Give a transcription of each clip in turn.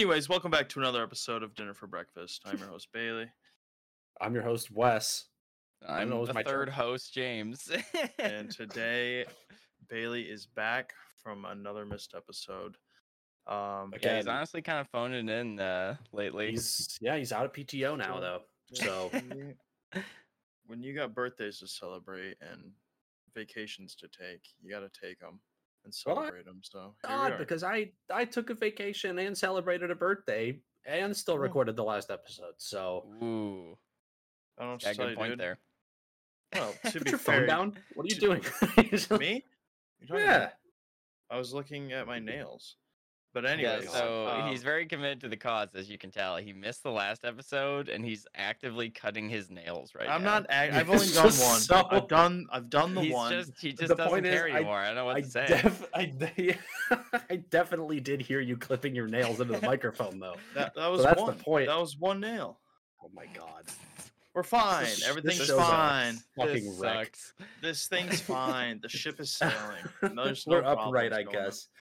Well, anyways, welcome back to another episode of Dinner for Breakfast. I'm your host Bailey, I'm your host, Wes. I I'm know the my third turn. host, James. and today Bailey is back from another missed episode. Um, yeah, he's honestly kind of phoning in uh, lately. He's yeah, he's out of PTO now though. So when you got birthdays to celebrate and vacations to take, you got to take them and Well, celebrate them. So odd because I I took a vacation and celebrated a birthday and still recorded the last episode. So Ooh, I don't know got a tell good you, point dude. there. Well, to put be your fair, phone down. What are you to- doing? Me? You talking Yeah. about? I was looking at my nails. But Yeah, so um, he's very committed to the cause, as you can tell. He missed the last episode, and he's actively cutting his nails right I'm now. not. I've only done one. so- I've done. I've done the He's one. just he just The doesn't point is, care I- I, don't know what I, to say. def- I, I definitely did hear you clipping your nails into the microphone though. That, that was that's the one. point. That was one nail. Oh my god. We're fine. This- this Everything's show's a fine. Fucking This wreck. sucks. This thing's fine. The ship is sailing. No, there's no We're upright, I guess. on.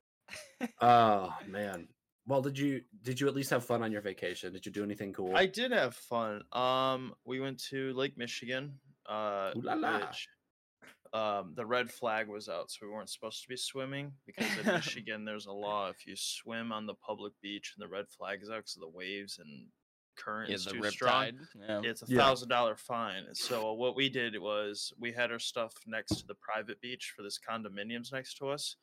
Guess. oh man. Well, did you did you at least have fun on your vacation? Did you do anything cool? I did have fun. Um, we went to Lake Michigan. Uh, Ooh la la. which, um, the red flag was out, so we weren't supposed to be swimming because in Michigan there's a law if you swim on the public beach and the red flag is out because of the waves and current Yeah, is too strong. Yeah. It's a thousand dollar fine. So what we did was we had our stuff next to the private beach for this condominiums next to us.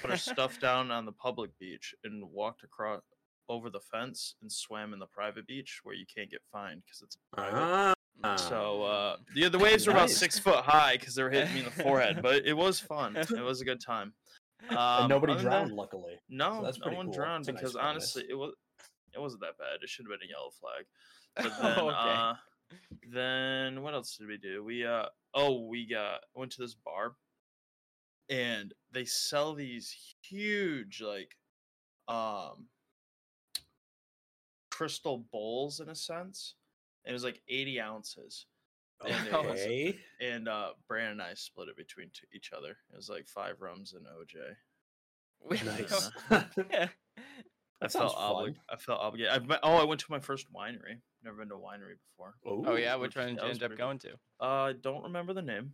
Put our stuff down on the public beach and walked across over the fence and swam in the private beach where you can't get fined because it's private. Ah, So uh, the the waves were about six foot high because they were hitting me in the forehead, but it was fun. It was a good time. Um, nobody drowned, that- luckily. no, that's no one cool. drowned It's a nice because honestly, it was it wasn't that bad. It should have been a yellow flag. But Oh, then, okay. uh, then what else did we do? We uh oh we got went to this bar, and they sell these huge like um crystal bowls in a sense. It was like eighty ounces, And it was- Okay. and uh Brandon and I split it between two, each other. It was like five rums and OJ. Nice. Yeah. I That sounds felt oblig- fun. I felt obligated. I've been, oh, I went to my first winery. Never been to a winery before. oh yeah, Ooh, which one did you end up going to? Uh, I don't remember the name.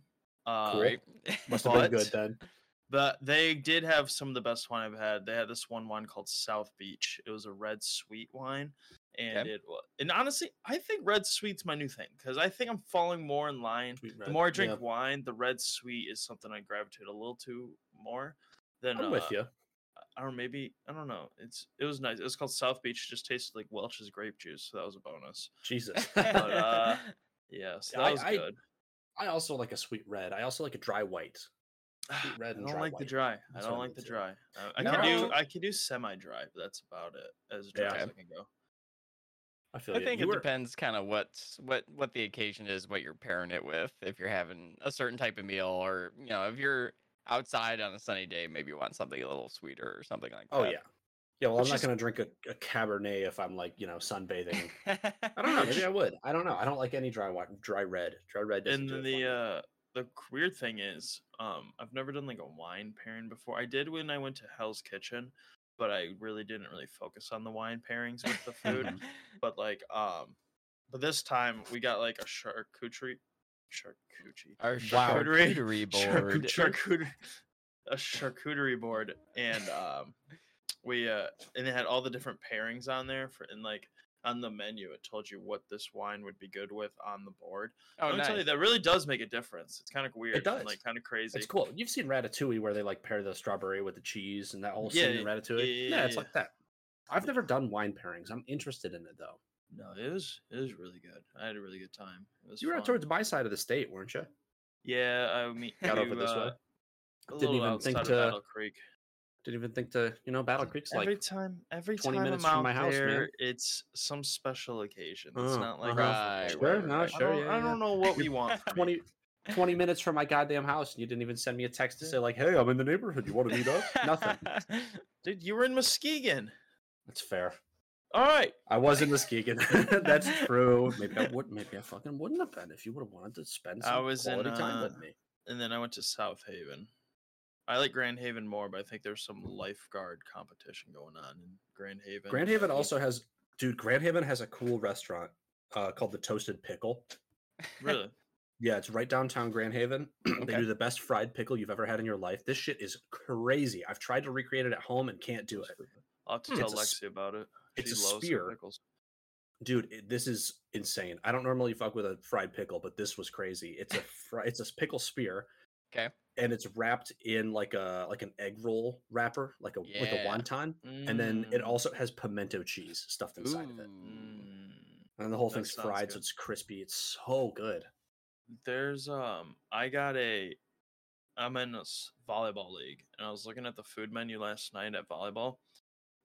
Uh, Great. Must have been good then. But they did have some of the best wine I've had. They had this one wine called South Beach. It was a red sweet wine, and Okay. it was. And honestly, I think red sweet's my new thing because I think I'm falling more in line. The more I drink yeah. wine, the red sweet is something I gravitate a little to more than. I'm uh, with you. I don't maybe I don't know. It's it was nice. It was called South Beach. It just tasted like Welch's grape juice, so that was a bonus. Jesus. But uh, yeah, so that I- was good. I also like a sweet red. I also like a dry white. Sweet red I don't dry like the white. dry. I don't like the into. dry. Uh, I No. can do I can do semi dry, but that's about it. As dry Yeah. as I can go. I feel I you. think You it were- depends kind of what what what the occasion is, what you're pairing it with. If you're having a certain type of meal, or you know, if you're outside on a sunny day, maybe you want something a little sweeter or something like that. Oh that. yeah. Yeah, well, Which I'm not is- going to drink a, a Cabernet if I'm like, you know, sunbathing. I don't know. Maybe I would. I don't know. I don't like any dry white, dry red. Dry red doesn't And do then it for the uh the weird thing is, um, I've never done like a wine pairing before. I did when I went to Hell's Kitchen, but I really didn't really focus on the wine pairings with the food. Mhm. but like um but this time we got like a charcuterie charcuterie Our Wow. charcuterie board. charcuterie a charcuterie board and um we uh and it had all the different pairings on there for and like on the menu it told you what this wine would be good with on the board Oh, let me nice. tell you that really does make a difference it's kind of weird and, does. like kind of crazy It's cool. You've seen Ratatouille where they like pair the strawberry with the cheese and that whole Yeah, scene in Ratatouille. yeah, Yeah, yeah it's like that. I've never done wine pairings. I'm interested in it though. no it was it was really good i had a really good time it was You were out towards my side of the state, weren't you? yeah i mean Got over we, this way? uh, Didn't even think to- Battle Creek. Didn't even think to, you know, Battle Creek's every like every time, every 20 time minutes I'm from my house, man. it's some special occasion. It's Uh, not like uh-huh. Right, Sure, right, no, right. sure, I don't, yeah, I don't know what we want. from 20, 20 minutes from my goddamn house and you didn't even send me a text to say like, "Hey, I'm in the neighborhood. You want to meet up?" Nothing. dude. You were in Muskegon. That's fair. All right, I was in Muskegon. That's true. Maybe I would. Maybe I fucking wouldn't have been if you would have wanted to spend I some was in, quality time uh, with me. and then I went to South Haven. I like Grand Haven more, but I think there's some lifeguard competition going on in Grand Haven. Grand Haven also has, dude. Grand Haven has a cool restaurant uh, called the Toasted Pickle. really. Yeah, it's right downtown Grand Haven. they Okay. do the best fried pickle you've ever had in your life. This shit is crazy. I've tried to recreate it at home and can't do it. I'll have to Hmm. tell It's a s- Lexi about it. it's She a loves spear. pickles. Dude, it, this is insane. I don't normally fuck with a fried pickle, but this was crazy. It's a fri- it's a pickle spear. 'Kay. And it's wrapped in like a like an egg roll wrapper, like a like a Yeah. wonton, and then it Mm, also has pimento cheese stuffed inside of it. Ooh. mm. And the whole That thing's fried, so it's crispy. It's so good. There's um I got a I'm in a volleyball league and I was looking at the food menu last night at volleyball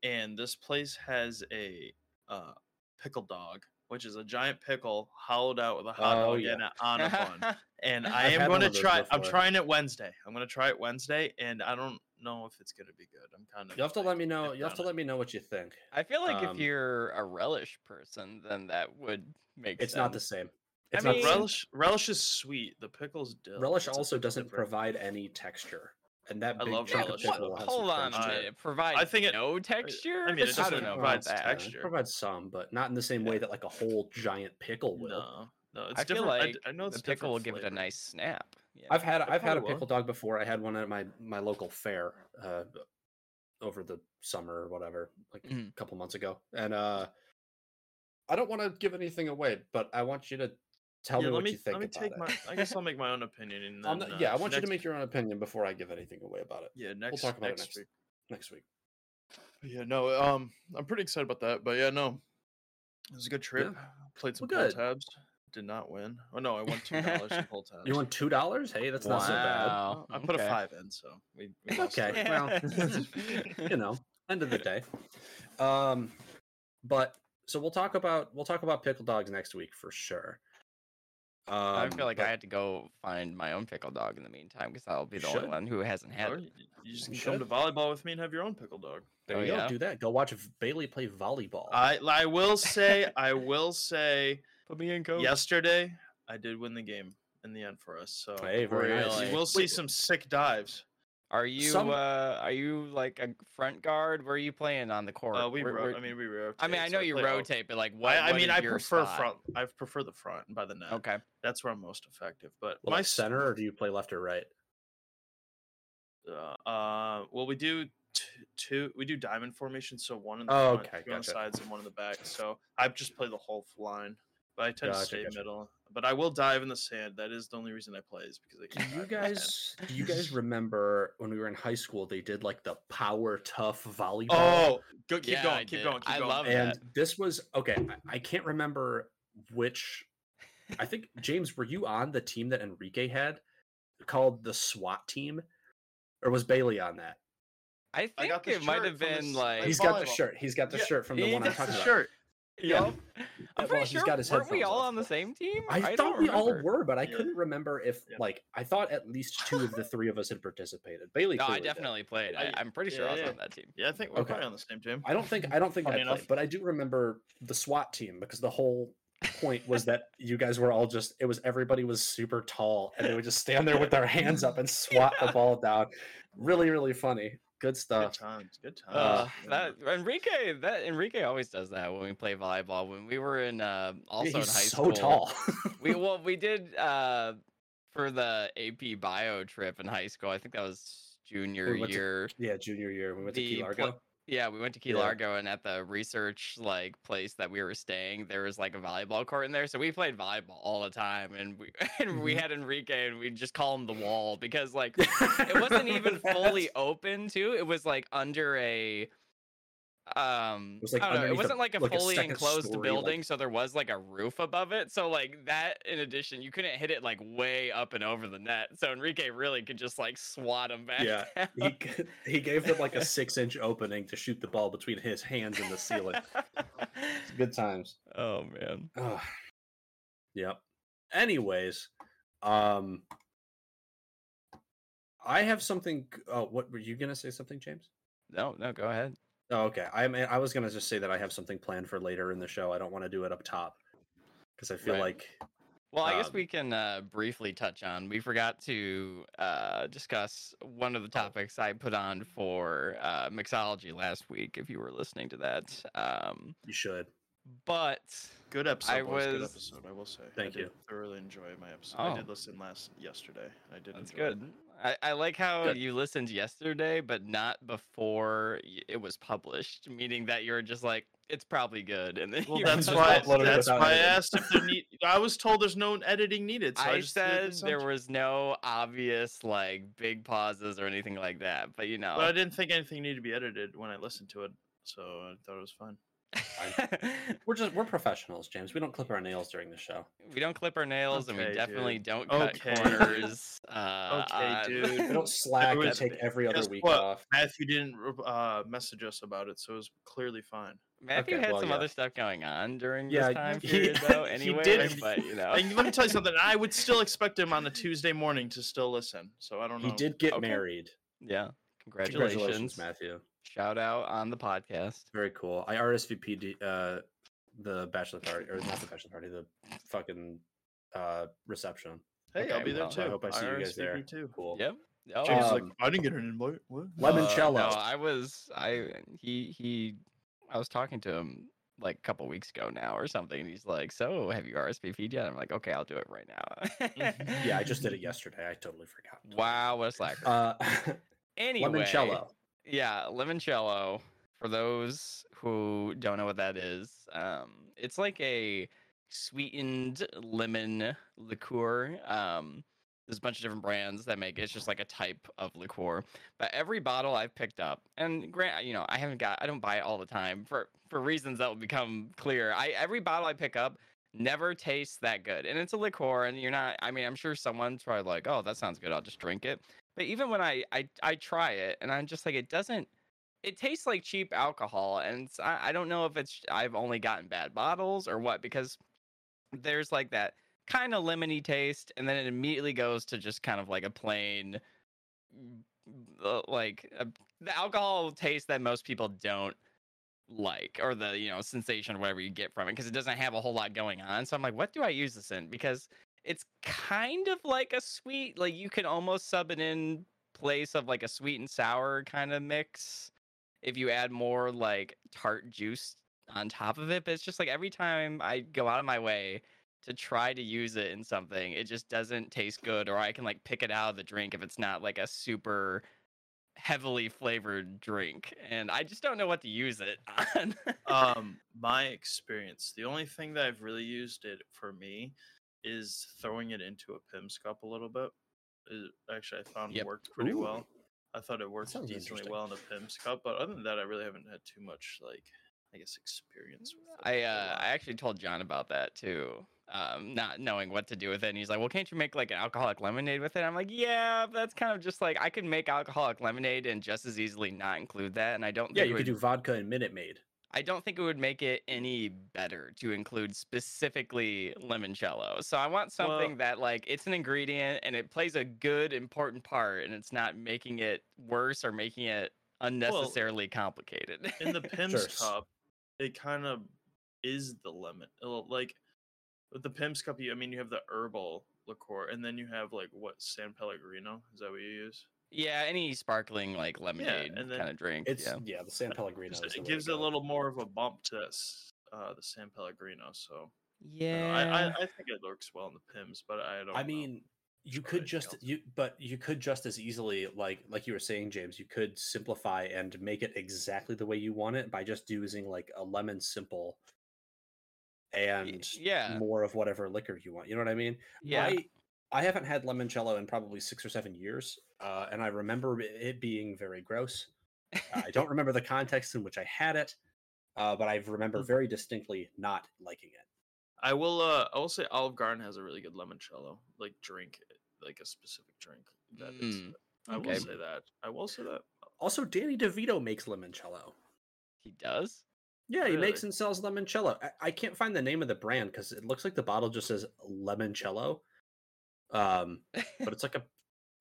and this place has a uh pickle dog which is a giant pickle hollowed out with a hot Oh, dog yeah. in it on a bun and I am going to of those try I'm trying it Wednesday I'm going to try it Wednesday and I don't know if it's going to be good I'm kind of You'll have to let me know. You'll have to it. let me know what you think. I feel like Um, if you're a relish person, then that would make It's sense. not the same. It's not mean- relish relish is sweet the pickles dill Relish it's also doesn't different. provide any texture, and that I big love chunk relish, of pickle What? has Hold on, crunch to it it. provides think it- no texture. I mean, it It's just not- I don't know provides that. texture. It provides some, but not in the same way that like a whole giant pickle will. no no it's I different I d- like I, know it's the pickle will different give it a nice snap. you I've had I've had a probably will. pickle dog before. I had one at my my local fair uh, over the summer or whatever, like Mhm. a couple months ago. And uh, I don't want to give anything away, but I want you to tell yeah, me let what me you think let me about take it. my I guess I'll make my own opinion and I'm then, not- uh, yeah, I want you to make your own opinion before I give anything away about it. yeah next talk about it next next- week Next week. yeah no um I'm pretty excited about that but yeah no it was a good trip played some Well, pull good. tabs did not win oh no I won two dollars in pull tabs You won two dollars? Hey, that's not so bad. Wow, I put a five in so we, we Okay, three. well, you know, end of the day. Um, but so we'll talk about we'll talk about pickle dogs next week for sure. Um, I feel like but I had to go find my own pickle dog in the meantime because I'll be You the only one who hasn't had Or it. you, you just can come to volleyball with me and have your own pickle dog there Oh, you go. yeah? Do that. Go watch Bailey play volleyball. I I will say I will say Put me in, coach. yesterday I did win the game in the end for us so hey, very nice. Really? you will see Wait, some sick dives Are you Some- uh are you like a front guard? Where are you playing on the court? Uh, we Where- ro- where- I mean, we rotate. I mean, I so know you play out- rotate, but like, what? I, I what mean, is I your prefer spot? front. I prefer the front by the net. Okay. that's where I'm most effective. But Well, my like center, or do you play left or right? Uh, uh, well, we do t- two. We do diamond formation, so one in the Oh, front, okay, two on the sides, and one in the back. So I just play the whole line. But I tend Gotcha, to stay gotcha. middle. But I will dive in the sand. That is the only reason I play is because I Do can. you dive in guys do you guys remember when we were in high school? They did like the powder puff volleyball. Oh, go, keep Yeah, going, keep going, keep I going. love and that. this was okay. I, I can't remember which. I think James, were you on the team that Enrique had called the SWAT team, or was Bailey on that? I I think got the it might have been this- like. Hey, He's got the shirt. He's got the Yeah, shirt from the he one I'm does talking the about. shirt. Yup. Yeah, I'm well, pretty he's sure. got his weren't we all off. on the same team? I, don't thought we all were, but I Yeah. couldn't remember if Yeah. like I thought at least two of the three of us had participated. Bailey, No, I clearly did. definitely played. I, I- I'm pretty sure I was yeah. on that team. Yeah, I think we're Okay. probably on the same team. I don't think I don't think I Funny played, enough. but I do remember the SWAT team because the whole point was that you guys were all just it was everybody was super tall and they would just stand there with their hands up and swat the ball down. Really, really funny. Good stuff. Good times, good times. Uh, that Enrique, that Enrique always does that when we play volleyball. When we were in, uh, also He's in high so school, tall. we well we did uh for the AP bio trip in high school. I think that was junior to year. yeah, junior year we went to Key Largo. Yeah, we went to Key Yeah. Largo, and at the research like place that we were staying, there was like a volleyball court in there. So we played volleyball all the time, and we and we Mhm. had Enrique, and we just call him the wall because like it wasn't even fully open too. It was like under a um was, like, I don't know, it wasn't like a like fully second enclosed story, like- building, so there was like a roof above it. So like that in addition, you couldn't hit it like way up and over the net. So Enrique really could just like swat him back. Yeah, down. he he gave them like a six inch opening to shoot the ball between his hands and the ceiling. Good times. oh man. Ugh. Yep. Anyways, um, I have something. g- Oh, what were you gonna say? Something, James? No, no, go ahead. Oh, okay. I mean, I was gonna just say that I have something planned for later in the show. I don't want to do it up top because I feel Right. like Well, I guess Um, we can uh, briefly touch on. We forgot to uh, discuss one of the Oh. topics I put on for uh, mixology last week. If you were listening to that, um, You should. but Good episode. I boys, Good episode. I will say. Thank I did you. Thoroughly enjoy my episode. Oh. I did listen last yesterday. I did. that's enjoy it. Good. I, I like how Good. you listened yesterday, but not before it was published. Meaning that you're just like, it's probably good, and then Well, you that's just why. uploaded it That's why I asked if there need. I was told there's no editing needed. So I, I just said there was no obvious like big pauses or anything like that, but you know. But I didn't think anything needed to be edited when I listened to it, so I thought it was fine. We're just we're professionals, James. We don't clip our nails during the show. we don't clip our nails and we definitely dude. don't cut Okay, corners. Uh, Okay, dude. We don't slack and take every other week what? off. Matthew didn't uh, message us about it, so it was clearly fine. Matthew Okay, had well, some yeah. other stuff going on during Yeah, this time he- period, though. he Anyway, did- but you know, And let me tell you something. I would still expect him on a Tuesday morning to still listen. So I don't know. He did get Okay. married. yeah. Congratulations. Congratulations, Matthew. Shout out on the podcast. Very cool. I RSVP'd uh, the bachelor party, or not the bachelor party, the fucking uh, reception. Hey, I'll be there well, too. I hope I see you guys there. Too. Cool. Yep. Oh, James is Um, like, I didn't get an invite. What? Limoncello. no, I was I he he I was talking to him like a couple weeks ago now or something, and he's like, "So, have you RSVP'd yet?" I'm like, "Okay, I'll do it right now." Yeah, I just did it yesterday. I totally forgot. Wow, what a slacker. Uh, anyway, limoncello. Yeah, limoncello. For those who don't know what that is, um, it's like a sweetened lemon liqueur. Um, there's a bunch of different brands that make it. It's just like a type of liqueur. But every bottle I've picked up, and grant, you know, I haven't got, I don't buy it all the time for for reasons that will become clear. I every bottle I pick up never tastes that good, and it's a liqueur, and you're not. I mean, I'm sure someone's probably like, oh, that sounds good. I'll just drink it. But even when I I I try it, and I'm just like, it doesn't. It tastes like cheap alcohol, and I, I don't know if it's I've only gotten bad bottles or what because there's like that kind of lemony taste, and then it immediately goes to just kind of like a plain, mm, uh, like a, the alcohol taste that most people don't like, or the you know sensation, whatever you get from it, because it doesn't have a whole lot going on. So I'm like, what do I use this in? Because it's kind of like a sweet, like you can almost sub it in place of like a sweet and sour kind of mix if you add more like tart juice on top of it. But it's just like every time I go out of my way to try to use it in something, it just doesn't taste good, or I can like pick it out of the drink if it's not like a super heavily flavored drink. And I just don't know what to use it on. um, my experience, the only thing that I've really used it for me is throwing it into a Pimm's cup a little bit. It, actually, I found Yep. worked pretty Ooh. well. I thought it worked decently well in a Pimm's cup, but other than that, I really haven't had too much like I guess experience with it. I uh. I actually told John about that too. Um, not knowing what to do with it, and he's like, "Well, can't you make like an alcoholic lemonade with it?" I'm like, "Yeah, that's kind of just like I could make alcoholic lemonade and just as easily not include that." And I don't Yeah, you could do vodka and Minute Maid. I don't think it would make it any better to include specifically limoncello. So I want Well- something that like it's an ingredient and it plays a good important part, and it's not making it worse or making it unnecessarily complicated. in the Pimm's Sure, cup, it kind of is the lemon. uh, Like with the Pimm's cup, you I mean you have the herbal liqueur, and then you have like what San Pellegrino? Is that what you use? Yeah, any sparkling like lemonade and then kind of drink. It's yeah. yeah, the San Pellegrino. Just- is the it gives it a little more of a bump to uh, the San Pellegrino. So I, don't know, Yeah. I, I, I think it works well in the Pimm's, but I don't. I know. mean, you about could anything just else. you, but you could just as easily, like like you were saying, James. You could simplify and make it exactly the way you want it by just using like a lemon simple and yeah. more of whatever liquor you want. You know what I mean? yeah. I, I haven't had limoncello in probably six or seven years, uh, and I remember it- it being very gross. I don't remember the context in which I had it, uh, but I remember Mm. very distinctly not liking it. I will. Uh, I will say Olive Garden has a really good limoncello, like drink, like a specific drink. That is. Mm, I will say that. I will say that. Also, Danny DeVito makes limoncello. he does. Yeah, he makes and sells limoncello. I, I can't find the name of the brand because it looks like the bottle just says limoncello. Um, but it's like a,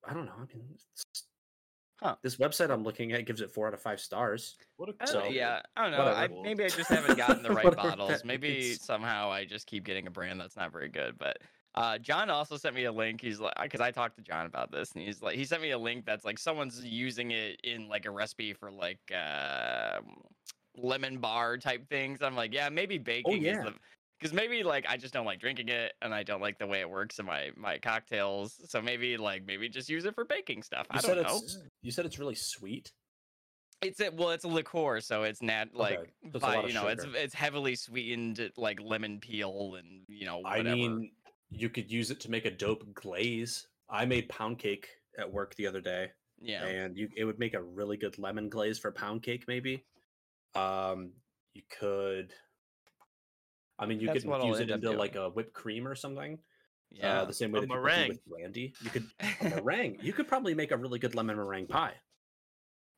I don't know. I mean, it's, Huh. This website I'm looking at gives it four out of five stars. What a, So, yeah, I don't know. I, maybe I just haven't gotten the right bottles. Maybe means. somehow I just keep getting a brand that's not very good. But Uh, John also sent me a link. He's like, because I talked to John about this, and he's like, he sent me a link that's like someone's using it in like a recipe for like uh, lemon bar type things. I'm like, yeah, maybe baking is yeah. the because maybe like I just don't like drinking it, and I don't like the way it works in my my cocktails. So maybe like maybe just use it for baking stuff. You I don't know. you said it's really sweet. It's a well, it's a liqueur, so it's not like Okay, by, you know, it's it's heavily sweetened like lemon peel and you know whatever. I mean, you could use it to make a dope glaze. I made pound cake at work the other day, yeah, and you it would make a really good lemon glaze for pound cake. Maybe, um, you could. I mean, you That's could infuse it into like a whipped cream or something. yeah. uh, the same way that meringue. with brandy. You could meringue. You could probably make a really good lemon meringue pie.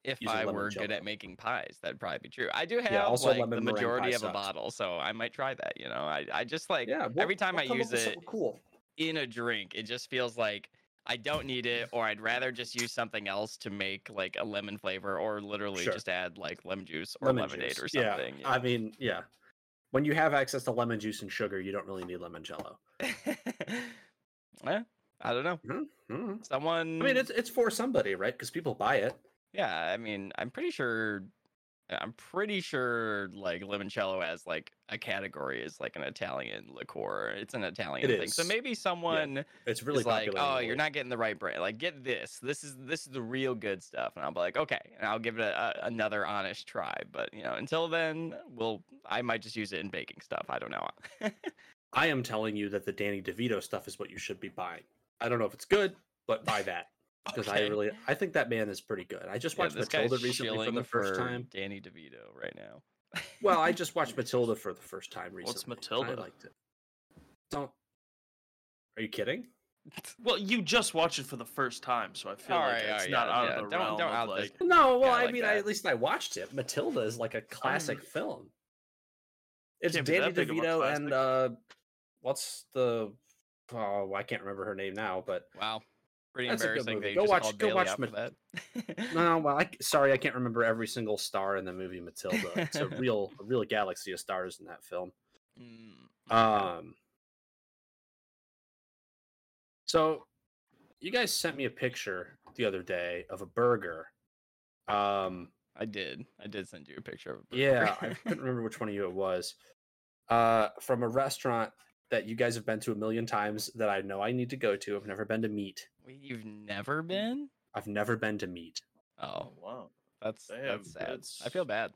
if I were good at making pies, that'd probably be true. I do have Yeah, also like the majority of a bottle, so I might try that. You know, I I just like Yeah, every time I use it cool. in a drink, it just feels like I don't need it, or I'd rather just use something else to make like a lemon flavor, or literally Sure. just add like lemon juice or Lemon lemonade juice. or something. Yeah, I mean, yeah. When you have access to lemon juice and sugar, you don't really need lemon jello. Eh, I don't know. Mhm. Someone. I mean, it's it's for somebody, right? Because people buy it. Yeah, I mean, I'm pretty sure. I'm pretty sure like limoncello as like a category is like an Italian liqueur. It's an Italian thing. So maybe someone It's really is like, "Oh, you're not getting the right brand. Like, get this. This is this is the real good stuff." And I'll be like, "Okay," and I'll give it a, a, another honest try. But you know, until then, we'll I might just use it in baking stuff. I don't know. I am telling you that the Danny DeVito stuff is what you should be buying. I don't know if it's good, but buy that because I really I think that man is pretty good. I just watched this guy's Matilda recently for the first for time. Danny DeVito right now. Well, I just watched Matilda for the first time recently. What's Matilda? I liked it. Don't. Are you kidding? Well, you just watched it for the first time, so I feel like Alright, it's alright, not yeah, out yeah, of the don't- realm don't of like. No, well, Yeah, I like mean, I, at least I watched it. Matilda is like a classic film. It's Danny that big of a DeVito and uh, what's the? Oh, I can't remember her name now, but Wow. Pretty That's a good embarrassing movie. that you Go just watch- go Bailey watch out for Mat- that. no, well, I sorry, I can't remember every single star in the movie Matilda. It's a real, a real galaxy of stars in that film. Mm, Um, so you guys sent me a picture the other day of a burger. Um, I did. I did send you a picture of a burger. yeah, I couldn't remember which one of you it was. Uh, from a restaurant that you guys have been to a million times that I know I need to go to. I've never been to Meat. Wait, you've never been? I've never been to Meat. Oh, Oh wow. that's They have that's sad. good I feel s- bad.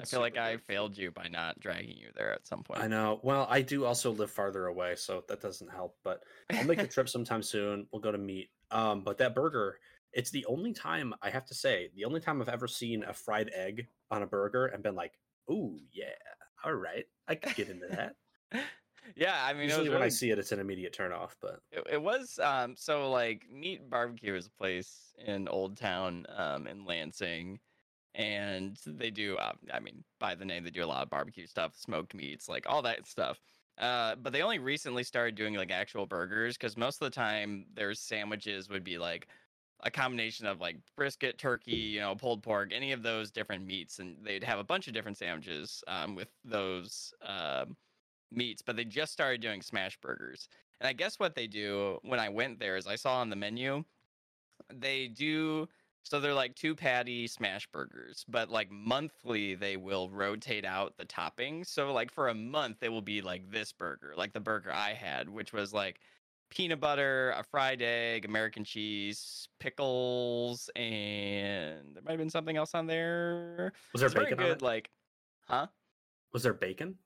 I feel like I failed you by not dragging you there at some point. I know. Well, I do also live farther away, so that doesn't help. But I'll make a trip sometime soon. We'll go to Meat. Um, but that burger, it's the only time I have to say, the only time I've ever seen a fried egg on a burger and been like, "Ooh, yeah, all right, I could get into that." yeah, I mean, Usually when I see it, it's an immediate turn off. But It, it was um so like Meat Barbecue is a place in Old Town um in Lansing, and they do um, I mean by the name they do a lot of barbecue stuff, smoked meats, like all that stuff. Uh, but they only recently started doing like actual burgers because most of the time their sandwiches would be like a combination of like brisket, turkey, you know, pulled pork, any of those different meats, and they'd have a bunch of different sandwiches um, with those um, meats. But they just started doing smash burgers, and I guess what they do when I went there is I saw on the menu they do so they're like two patty smash burgers, but like monthly they will rotate out the toppings. So like for a month it will be like this burger, like the burger I had, which was like peanut butter, a fried egg, American cheese, pickles, and there might have been something else on there. was there It's bacon on good, like huh? Was there bacon?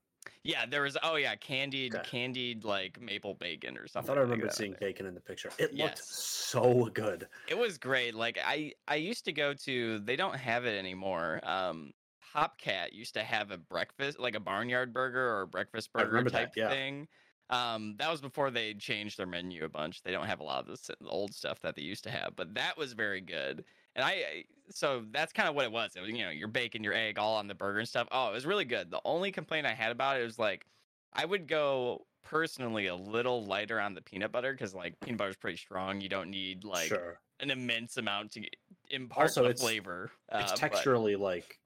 Yeah, there was oh yeah, candied Okay. candied like maple bacon or something. I thought I like remember seeing bacon in the picture. It looked so good. It was great. Like I I used to go to they don't have it anymore. Um Hopcat used to have a breakfast like a barnyard burger or a breakfast burger remember that, type yeah. thing. Um that was before they changed their menu a bunch. They don't have a lot of the old stuff that they used to have, but that was very good. And I so that's kind of what it was. It was you know, your bacon, your egg all on the burger and stuff. Oh, it was really good. The only complaint I had about it was like I would go personally a little lighter on the peanut butter because like peanut butter is pretty strong. You don't need like sure. an immense amount to impart Also, the it's- flavor. It's uh, but texturally like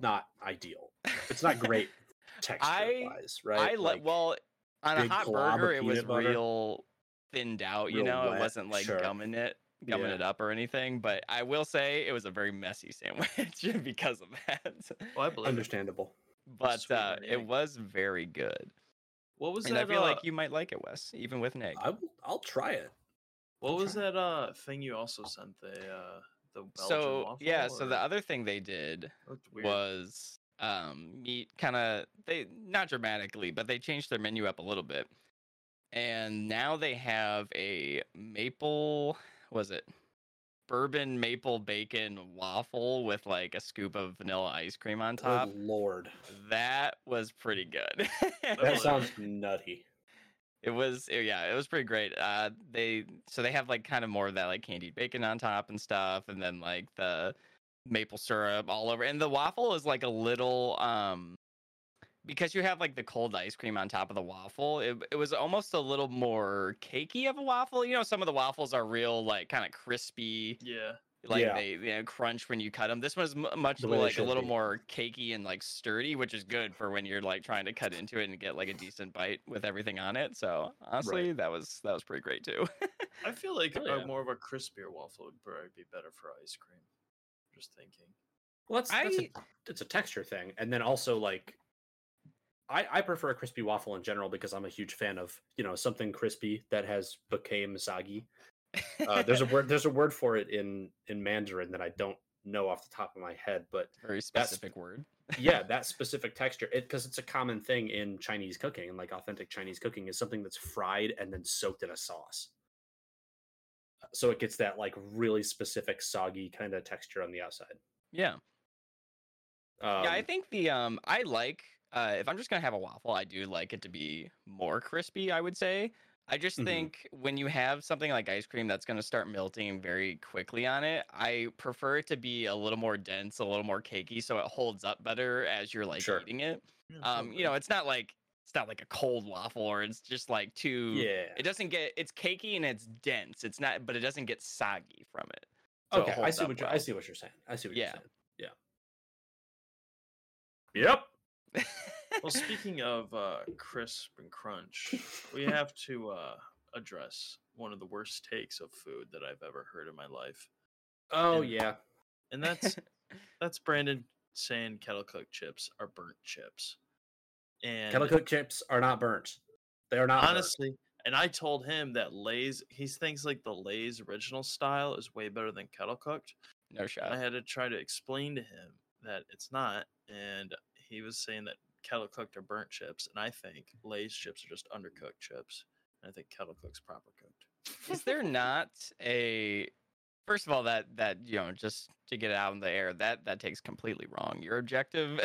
not ideal. It's not great texture wise, right? I like Like, well, on a hot burger, it was butter. real thinned out. You Real know, wet, it wasn't like sure. gumming it, gumming Yeah. it up or anything. But I will say it was a very messy sandwich because of that. Oh, I believe. Understandable. But uh, it egg. was very good, What was and that? I feel uh, like you might like it, Wes, even with an egg. I will, I'll try it. What I'll was that uh thing you also sent? The uh the Belgian so waffle, yeah, so the other thing they did was um meat kind of they not dramatically but they changed their menu up a little bit and now they have a maple was it bourbon maple bacon waffle with like a scoop of vanilla ice cream on top Good lord. that was pretty good That sounds nutty. it was it- yeah it was pretty great uh they so they have like kind of more of that like candied bacon on top and stuff and then like the maple syrup all over and the waffle is like a little um because you have like the cold ice cream on top of the waffle it, it was almost a little more cakey of a waffle you know some of the waffles are real like kind of crispy yeah. like Yeah. they you know, crunch when you cut them. This one's m- much The more like a little be. more cakey and like sturdy, which is good for when you're like trying to cut into it and get like a decent bite with everything on it. So honestly, that was that was pretty great too. I feel like Hell a, yeah. more of a crispier waffle would probably be better for ice cream. Just thinking. Well, that's, that's I- a, it's a texture thing, and then also like, I I prefer a crispy waffle in general because I'm a huge fan of you know something crispy that has became soggy. Uh, there's a word there's a word for it in in Mandarin that I don't know off the top of my head, but Very specific word. yeah, that specific texture it because it's a common thing in Chinese cooking and like authentic Chinese cooking is something that's fried and then soaked in a sauce. So it gets that like really specific soggy kind of texture on the outside. Yeah. Um, yeah, I think the um I like uh if I'm just gonna have a waffle, I do like it to be more crispy, I would say. I just Mhm. think when you have something like ice cream that's gonna start melting very quickly on it, I prefer it to be a little more dense, a little more cakey, so it holds up better as you're like Sure. eating it. Yeah, Um, you know, it's not like it's not like a cold waffle or it's just like too yeah. it doesn't get it's cakey and it's dense. It's not but it doesn't get soggy from it. so it okay, I see what you're, I see what you're saying. I see what Yeah. you're saying. Yeah. Yep. Well, speaking of uh, crisp and crunch, we have to uh, address one of the worst takes of food that I've ever heard in my life, Oh And- yeah. and that's that's Brandon saying kettle cooked chips are burnt chips. And Kettle cooked chips are not burnt. They are not burnt. honestly, and I told him that Lay's he thinks like the Lay's original style is way better than kettle cooked. no shot. And I had to try to explain to him that it's not, and he was saying that kettle cooked or burnt chips, and I think Lay's chips are just undercooked chips. And I think kettle cook's proper cooked. is there not a first of all that that you know just to get it out in the air that that takes completely wrong your objective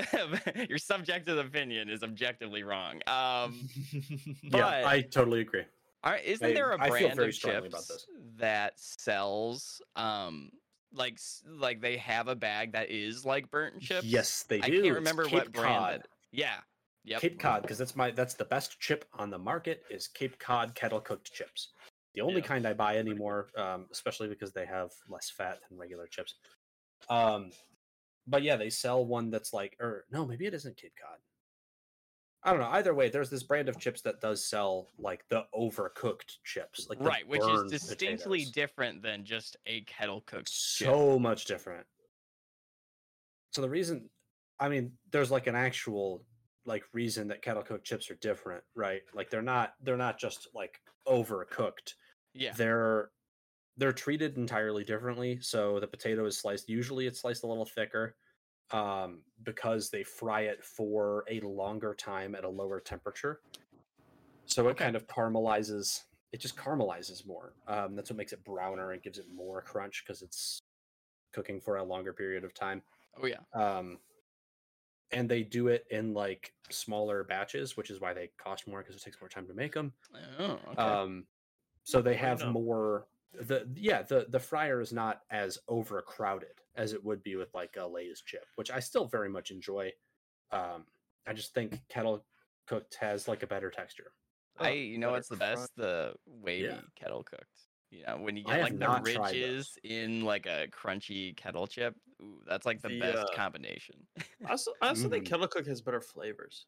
your subjective opinion is objectively wrong um but yeah, I totally agree. are, isn't I- there a I feel brand of chips that sells um like like they have a bag that is like burnt chips Yes, they do i can't It's remember Cape what brand Cod. that yeah yep Cape Cod, because that's my that's the best chip on the market is Cape Cod kettle cooked chips. The only Yeah. kind I buy anymore, um, especially because they have less fat than regular chips. Um, but yeah, they sell one that's like, or no, maybe it isn't Cape Cod. I don't know. Either way, there's this brand of chips that does sell like the overcooked chips, like right which is distinctly potatoes. different than just a kettle cooked chip. so much different. So the reason, I mean, there's like an actual like reason that kettle cooked chips are different, right? Like they're not they're not just like overcooked. yeah They're they're treated entirely differently. So the potato is sliced. Usually it's sliced a little thicker um, because they fry it for a longer time at a lower temperature. So it Okay. kind of caramelizes. It just caramelizes more. Um, that's what makes it browner and gives it more crunch because it's cooking for a longer period of time. oh yeah Um, and they do it in like smaller batches, which is why they cost more because it takes more time to make them. oh okay Um, so they have more. The yeah the the fryer is not as overcrowded as it would be with like a Lay's chip, which I still very much enjoy. Um, I just think kettle cooked has like a better texture. I Oh, you know what's the best? The wavy Yeah. kettle cooked. You know, when you get have like the ridges in like a crunchy kettle chip, ooh, that's like the, The, best uh, combination. I also, I also think Mhm. kettle cook has better flavors.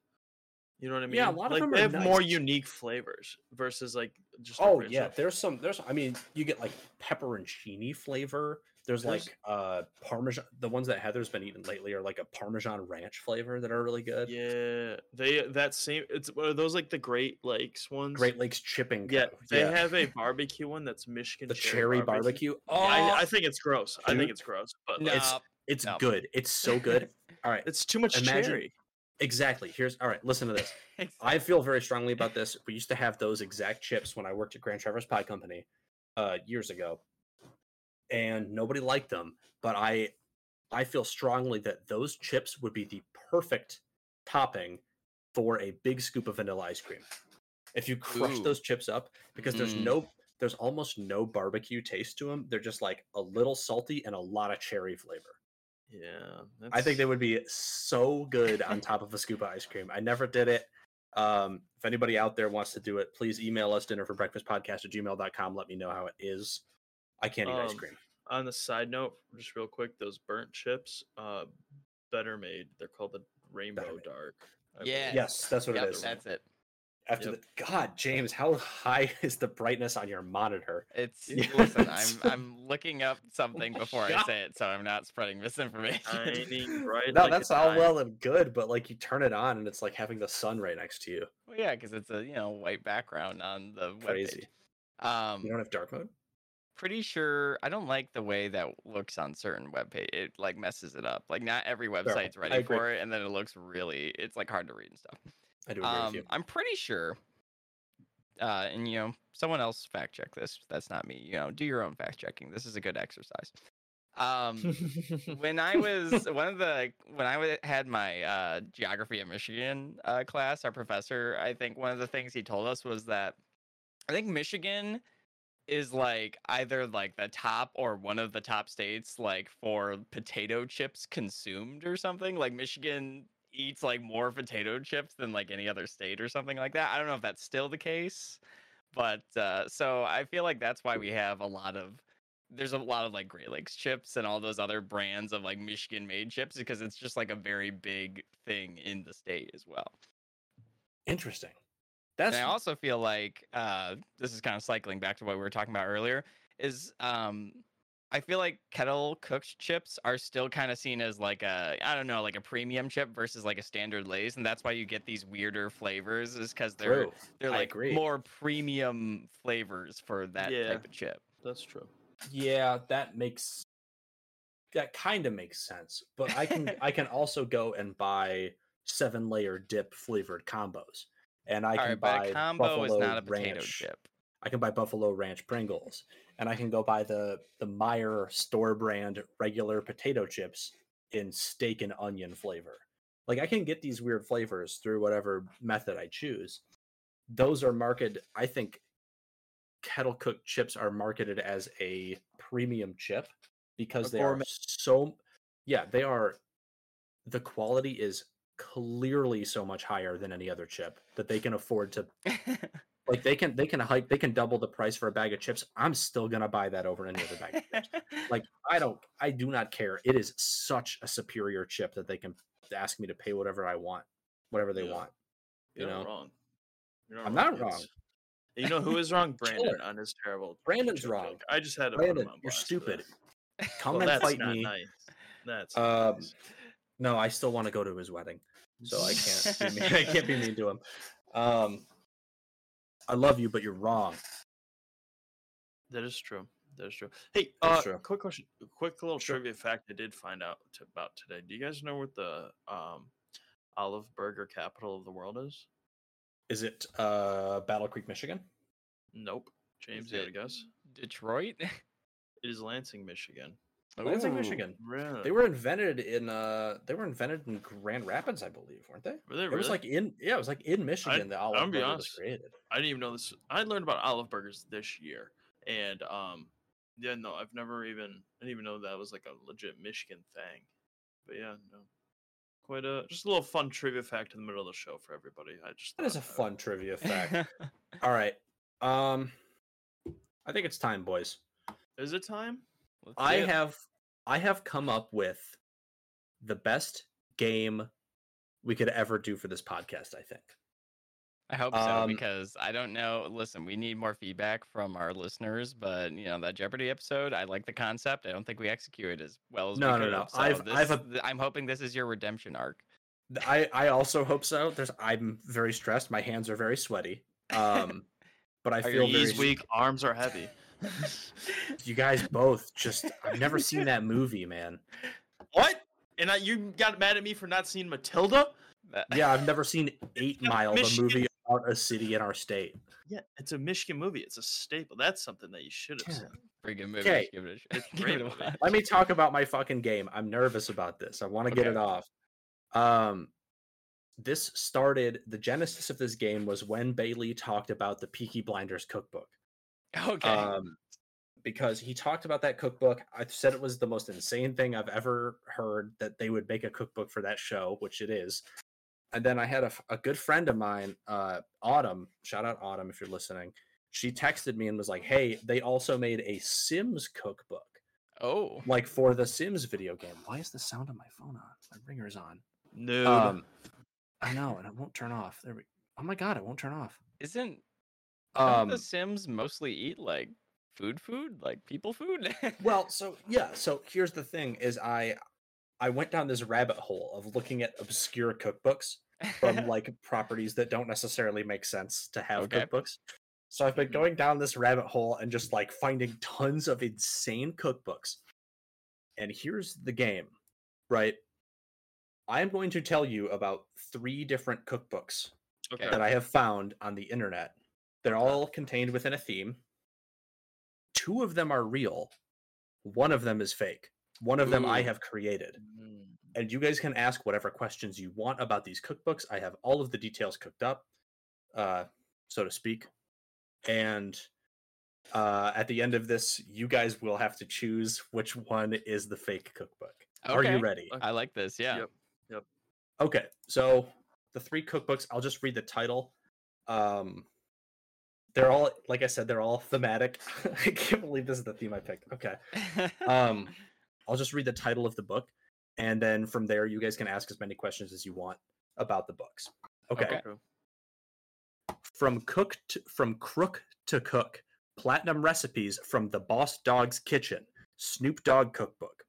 You know what I mean? Yeah, a lot of them they have more unique flavors versus like just. Oh yeah, there's some. There's I mean, you get like pepperoncini flavor. There's There's- like uh parmesan. The ones that Heather's been eating lately are like a parmesan ranch flavor that are really good. Yeah, they that same. It's are those like the Great Lakes ones? Great Lakes Chipping. Yeah, Co. they have a barbecue one that's Michigan. the cherry barbecue. Oh, I, I think it's gross. I think Dude. it's gross, but like, it's it's no. good. It's so good. All right, it's too much Imagine- cherry. exactly. Here's all right. Listen to this. I feel very strongly about this. We used to have those exact chips when I worked at Grand Traverse Pie Company uh, years ago, and nobody liked them. But I, I feel strongly that those chips would be the perfect topping for a big scoop of vanilla ice cream. If you crush Ooh. those chips up, because there's Mm. no, there's almost no barbecue taste to them. They're just like a little salty and a lot of cherry flavor. Yeah, I think they would be so good on top of a scoop of ice cream. I never did it. Um, if anybody out there wants to do it, please email us dinner for breakfast podcast at gmail.com. Let me know how it is. I can't eat ice Um, cream. On the side note, just real quick, those burnt chips, uh, better made. They're called the Rainbow Dark. I Yeah. believe. Yes, that's what Yep, it is. That's it. After Yep. the God, James, how high is the brightness on your monitor? It's Yeah, listen. I'm I'm looking up something my before I say it, so I'm not spreading misinformation. Shining bright. No, like that's all dime. well and good, but like you turn it on and it's like having the sun right next to you. well, yeah, because it's a you know white background on the Crazy. webpage. Um, You don't have dark mode? Pretty sure I don't like the way that looks on certain web page. It like messes it up. Like not every website's I ready for it, and then it looks really. It's like hard to read and stuff. I do agree with Um, you. I'm pretty sure. Uh, and you know, someone else fact check this. That's not me. You know, do your own fact checking. This is a good exercise. Um, when I was one of the when I had my uh, geography at Michigan uh, class, our professor, I think one of the things he told us was that I think Michigan is like either like the top or one of the top states like for potato chips consumed or something. Like Michigan eats like more potato chips than like any other state or something like that. I don't know if that's still the case, but uh, so I feel like that's why we have a lot of there's a lot of like Great Lakes chips and all those other brands of like Michigan made chips because it's just like a very big thing in the state as well. Interesting. That's And I also feel like uh, this is kind of cycling back to what we were talking about earlier. Is um, I feel like kettle cooked chips are still kind of seen as like a I don't know like a premium chip versus like a standard Lay's, and that's why you get these weirder flavors. Is because they're true. they're like more premium flavors for that Yeah. type of chip. That's true. Yeah, that makes that kind of makes sense. But I can I can also go and buy seven layer dip flavored combos, and I All can right, buy but a combo Buffalo is not a potato Ranch. chip. I can buy Buffalo Ranch Pringles, and I can go buy the the Meijer store brand regular potato chips in steak and onion flavor. Like I can get these weird flavors through whatever method I choose. Those are marketed. I think kettle cooked chips are marketed as a premium chip because they are so. Yeah, they are. The quality is clearly so much higher than any other chip that they can afford to like they can they can hike they can double the price for a bag of chips i'm still gonna buy that over any other bag of chips like i don't i do not care it is such a superior chip that they can ask me to pay whatever i want whatever they Yeah. want You're You not know? wrong. You're I'm not kids. wrong. You know who is wrong? Brandon on his terrible. Brandon's chip wrong. joke. I just had to put him brandon you're stupid come Well, and that's fight not me Nice. That's not um nice. no i still want to go to his wedding so i can't be mean, i can't be mean to him um i love you but you're wrong That is true. That is true. Hey, That's uh, true. quick question, quick little Sure. trivia fact I did find out t- about today. Do you guys know what the um, olive burger capital of the world is? is it uh battle creek michigan Nope. James, Is you got a guess? Detroit. It is Lansing, Michigan. Lansing Ooh. michigan Really? they were invented in uh they were invented in grand rapids i believe weren't they Were they It was like in yeah, it was like in Michigan that I'm olive be burger was created. I didn't even know this. I learned about olive burgers this year, and um, yeah, no, I've never even. I didn't even know that was like a legit Michigan thing. But yeah, no, quite a just a little fun trivia fact in the middle of the show for everybody. I just That is a I would- fun trivia fact. All right. Um I think it's time, boys. Is it time? Let's I have I have come up with the best game we could ever do for this podcast, I think. I hope so Um, because I don't know. Listen, we need more feedback from our listeners, but you know that Jeopardy episode, I like the concept. I don't think we execute it as well as No, we no, could no. so I've- this, I've a- th- I'm hoping this is your redemption arc. I I also hope so. There's I'm very stressed. My hands are very sweaty. Um, but I Are feel your very weak, arms are heavy. You guys both just I've never seen that movie, man. What? And I, you got mad at me for not seeing Matilda? Yeah, I've never seen Eight Yeah, Mile, the movie about a city in our state. Yeah, it's a Michigan movie. It's a staple. That's something that you should have Yeah. seen. Pretty good movie. Okay. Give it a, sh- It's a give great it a movie. watch. Let me talk about my fucking game. I'm nervous about this. I want to get it off. Um this started the genesis of this game was when Bailey talked about the Peaky Blinders cookbook. Okay. um, because he talked about that cookbook. I said it was the most insane thing I've ever heard that they would make a cookbook for that show, which it is. And then I had a, a good friend of mine, uh, Autumn. Shout out Autumn if you're listening. She texted me and was like, "Hey, they also made a Sims cookbook, oh. like for the Sims video game. Why is the sound of my phone on? My ringer's on. No. Um, I know, and it won't turn off. There we. Oh my god, it won't turn off. Isn't Um, the Sims mostly eat like food food? Like people food? well so yeah so here's the thing is i i went down this rabbit hole of looking at obscure cookbooks from like properties that don't necessarily make sense to have Okay. cookbooks so i've been Mhm. going down this rabbit hole and just like finding tons of insane cookbooks and here's the game right i'm going to tell you about three different cookbooks okay. that I have found on the internet. They're all contained within a theme. Two of them are real. One of them is fake. One of them I have created. Mm. And you guys can ask whatever questions you want about these cookbooks. I have all of the details cooked up, uh, so to speak. And uh, at the end of this, you guys will have to choose which one is the fake cookbook. Are you ready? I like this. Yeah. Yep. Okay, so the three cookbooks, I'll just read the title. Um they're all like I said, they're all thematic. I can't believe this is the theme I picked. Okay. Um I'll just read the title of the book and then from there you guys can ask as many questions as you want about the books. Okay. Okay. From cook to, from crook to cook. Platinum recipes from the Boss Dog's Kitchen. Snoop Dogg cookbook.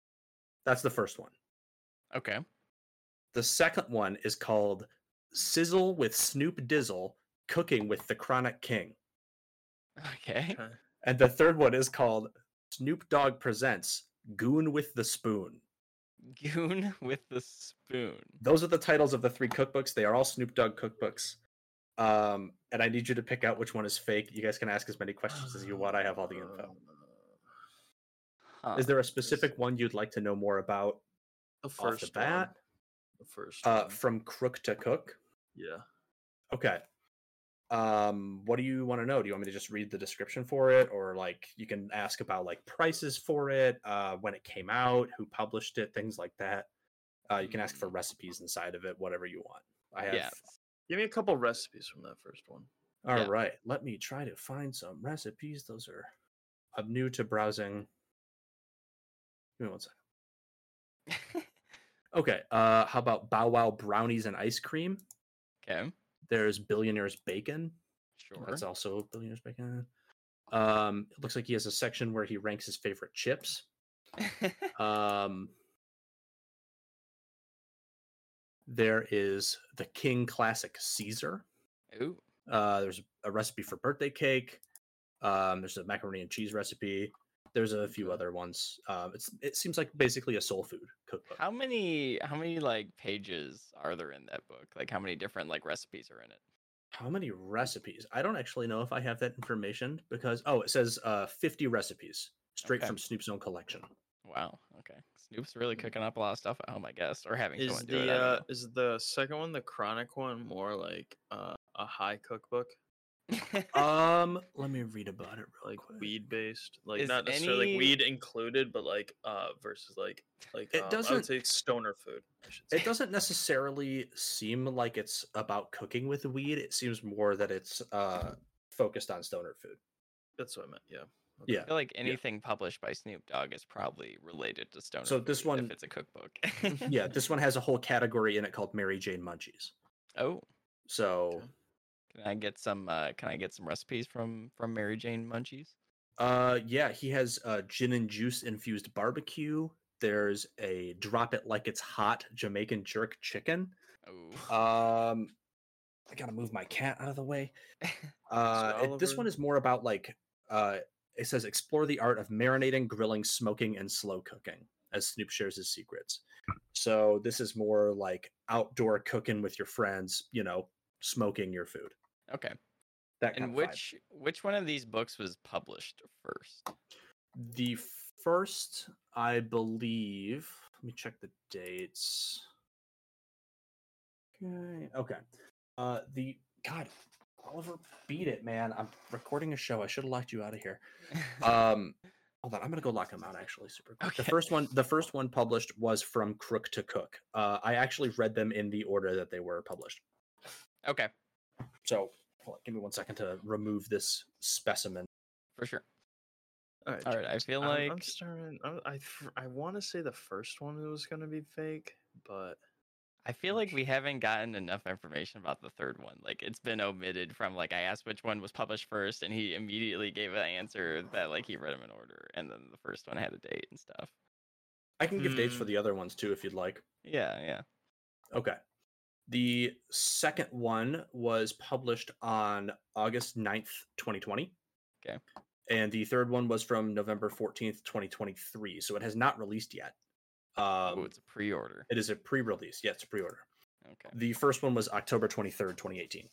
That's the first one. okay. The second one is called Sizzle with Snoop Dizzle Cooking with the Chronic King. Okay. Okay. And the third one is called Snoop Dogg Presents Goon with the Spoon. Goon with the spoon. Those are the titles of the three cookbooks. They are all Snoop Dogg cookbooks. Um, and I need you to pick out which one is fake. You guys can ask as many questions as you want. I have all the info. Huh. Is there a specific one you'd like to know more about The off first the one. The first. Uh, from crook to cook? yeah. Okay. Um, what do you want to know? Do you want me to just read the description for it, or like you can ask about like prices for it, uh, when it came out, who published it, things like that. Uh, you can ask for recipes inside of it, whatever you want. I have. Yeah. Give me a couple recipes from that first one. All yeah. right, let me try to find some recipes. Those are. I'm new to browsing. Give me one second. Okay. Uh, how about Bow Wow brownies and ice cream? okay. There's billionaires bacon. Sure. That's also Billionaires Bacon. Um, it looks like he has a section where he ranks his favorite chips. Um, there is the King Classic Caesar. Ooh. Uh, there's a recipe for birthday cake. Um, there's a macaroni and cheese recipe. There's a few other ones. Um, it's it seems like basically a soul food cookbook. How many how many like pages are there in that book? Like how many different like recipes are in it? How many recipes? I don't actually know if I have that information because oh, it says uh 50 recipes straight Okay. from Snoop's own collection. Wow. Okay. Snoop's really cooking up a lot of stuff at home, I guess, or having Is someone do it. the I uh, is the second one, the chronic one, more like uh, a high cookbook, Um, let me read about it real like quick. weed based, like Is not necessarily any- like weed included, but like uh versus like like It um, doesn't- would say stoner food. I should say. It doesn't necessarily seem like it's about cooking with weed. It seems more that it's uh focused on stoner food. That's what I meant. Yeah. Yeah. I feel like anything published by Snoop Dogg is probably related to Stoner. So this food one- if it's a cookbook. Yeah, this one has a whole category in it called Mary Jane Munchies. Oh, So Okay. Can I get some? Uh, can I get some recipes from from Mary Jane Munchies? Uh, yeah, he has uh, gin and juice infused barbecue. There's a drop it like it's hot Jamaican jerk chicken. Oh, Um, I gotta move my cat out of the way. Uh, it- this one is more about like uh, it says explore the art of marinating, grilling, smoking, and slow cooking as Snoop shares his secrets. So this is more like outdoor cooking with your friends. You know, smoking your food. Okay. That And which which one of these books was published first? The first, I believe. Let me check the dates. Okay. Okay. Uh, the God, Oliver, beat it, man. I'm recording a show. I should have locked you out of here. Um, hold on. I'm gonna go lock him out. Actually, super quick. The first one, the first one published was from Crook to Cook. Uh, I actually read them in the order that they were published. okay, So, hold on, give me one second to remove this specimen. for sure. All right, All right, I feel I'm, I'm starting. I'm- I f- I want to say the first one was gonna be fake, but I feel like we haven't gotten enough information about the third one. Like it's been omitted from like I asked which one was published first, and he immediately gave an answer that like he read them in order, and then the first one had a date and stuff. I can give dates for Hmm. the other ones too, if you'd like. Yeah, yeah. Okay. The second one was published on August 9th, 2020. Okay. And the third one was from November 14th, 2023. So it has not released yet. oh, Um, it's a pre-order. it is a pre release. Yeah, it's a pre order. Okay. The first one was October 23rd, 2018.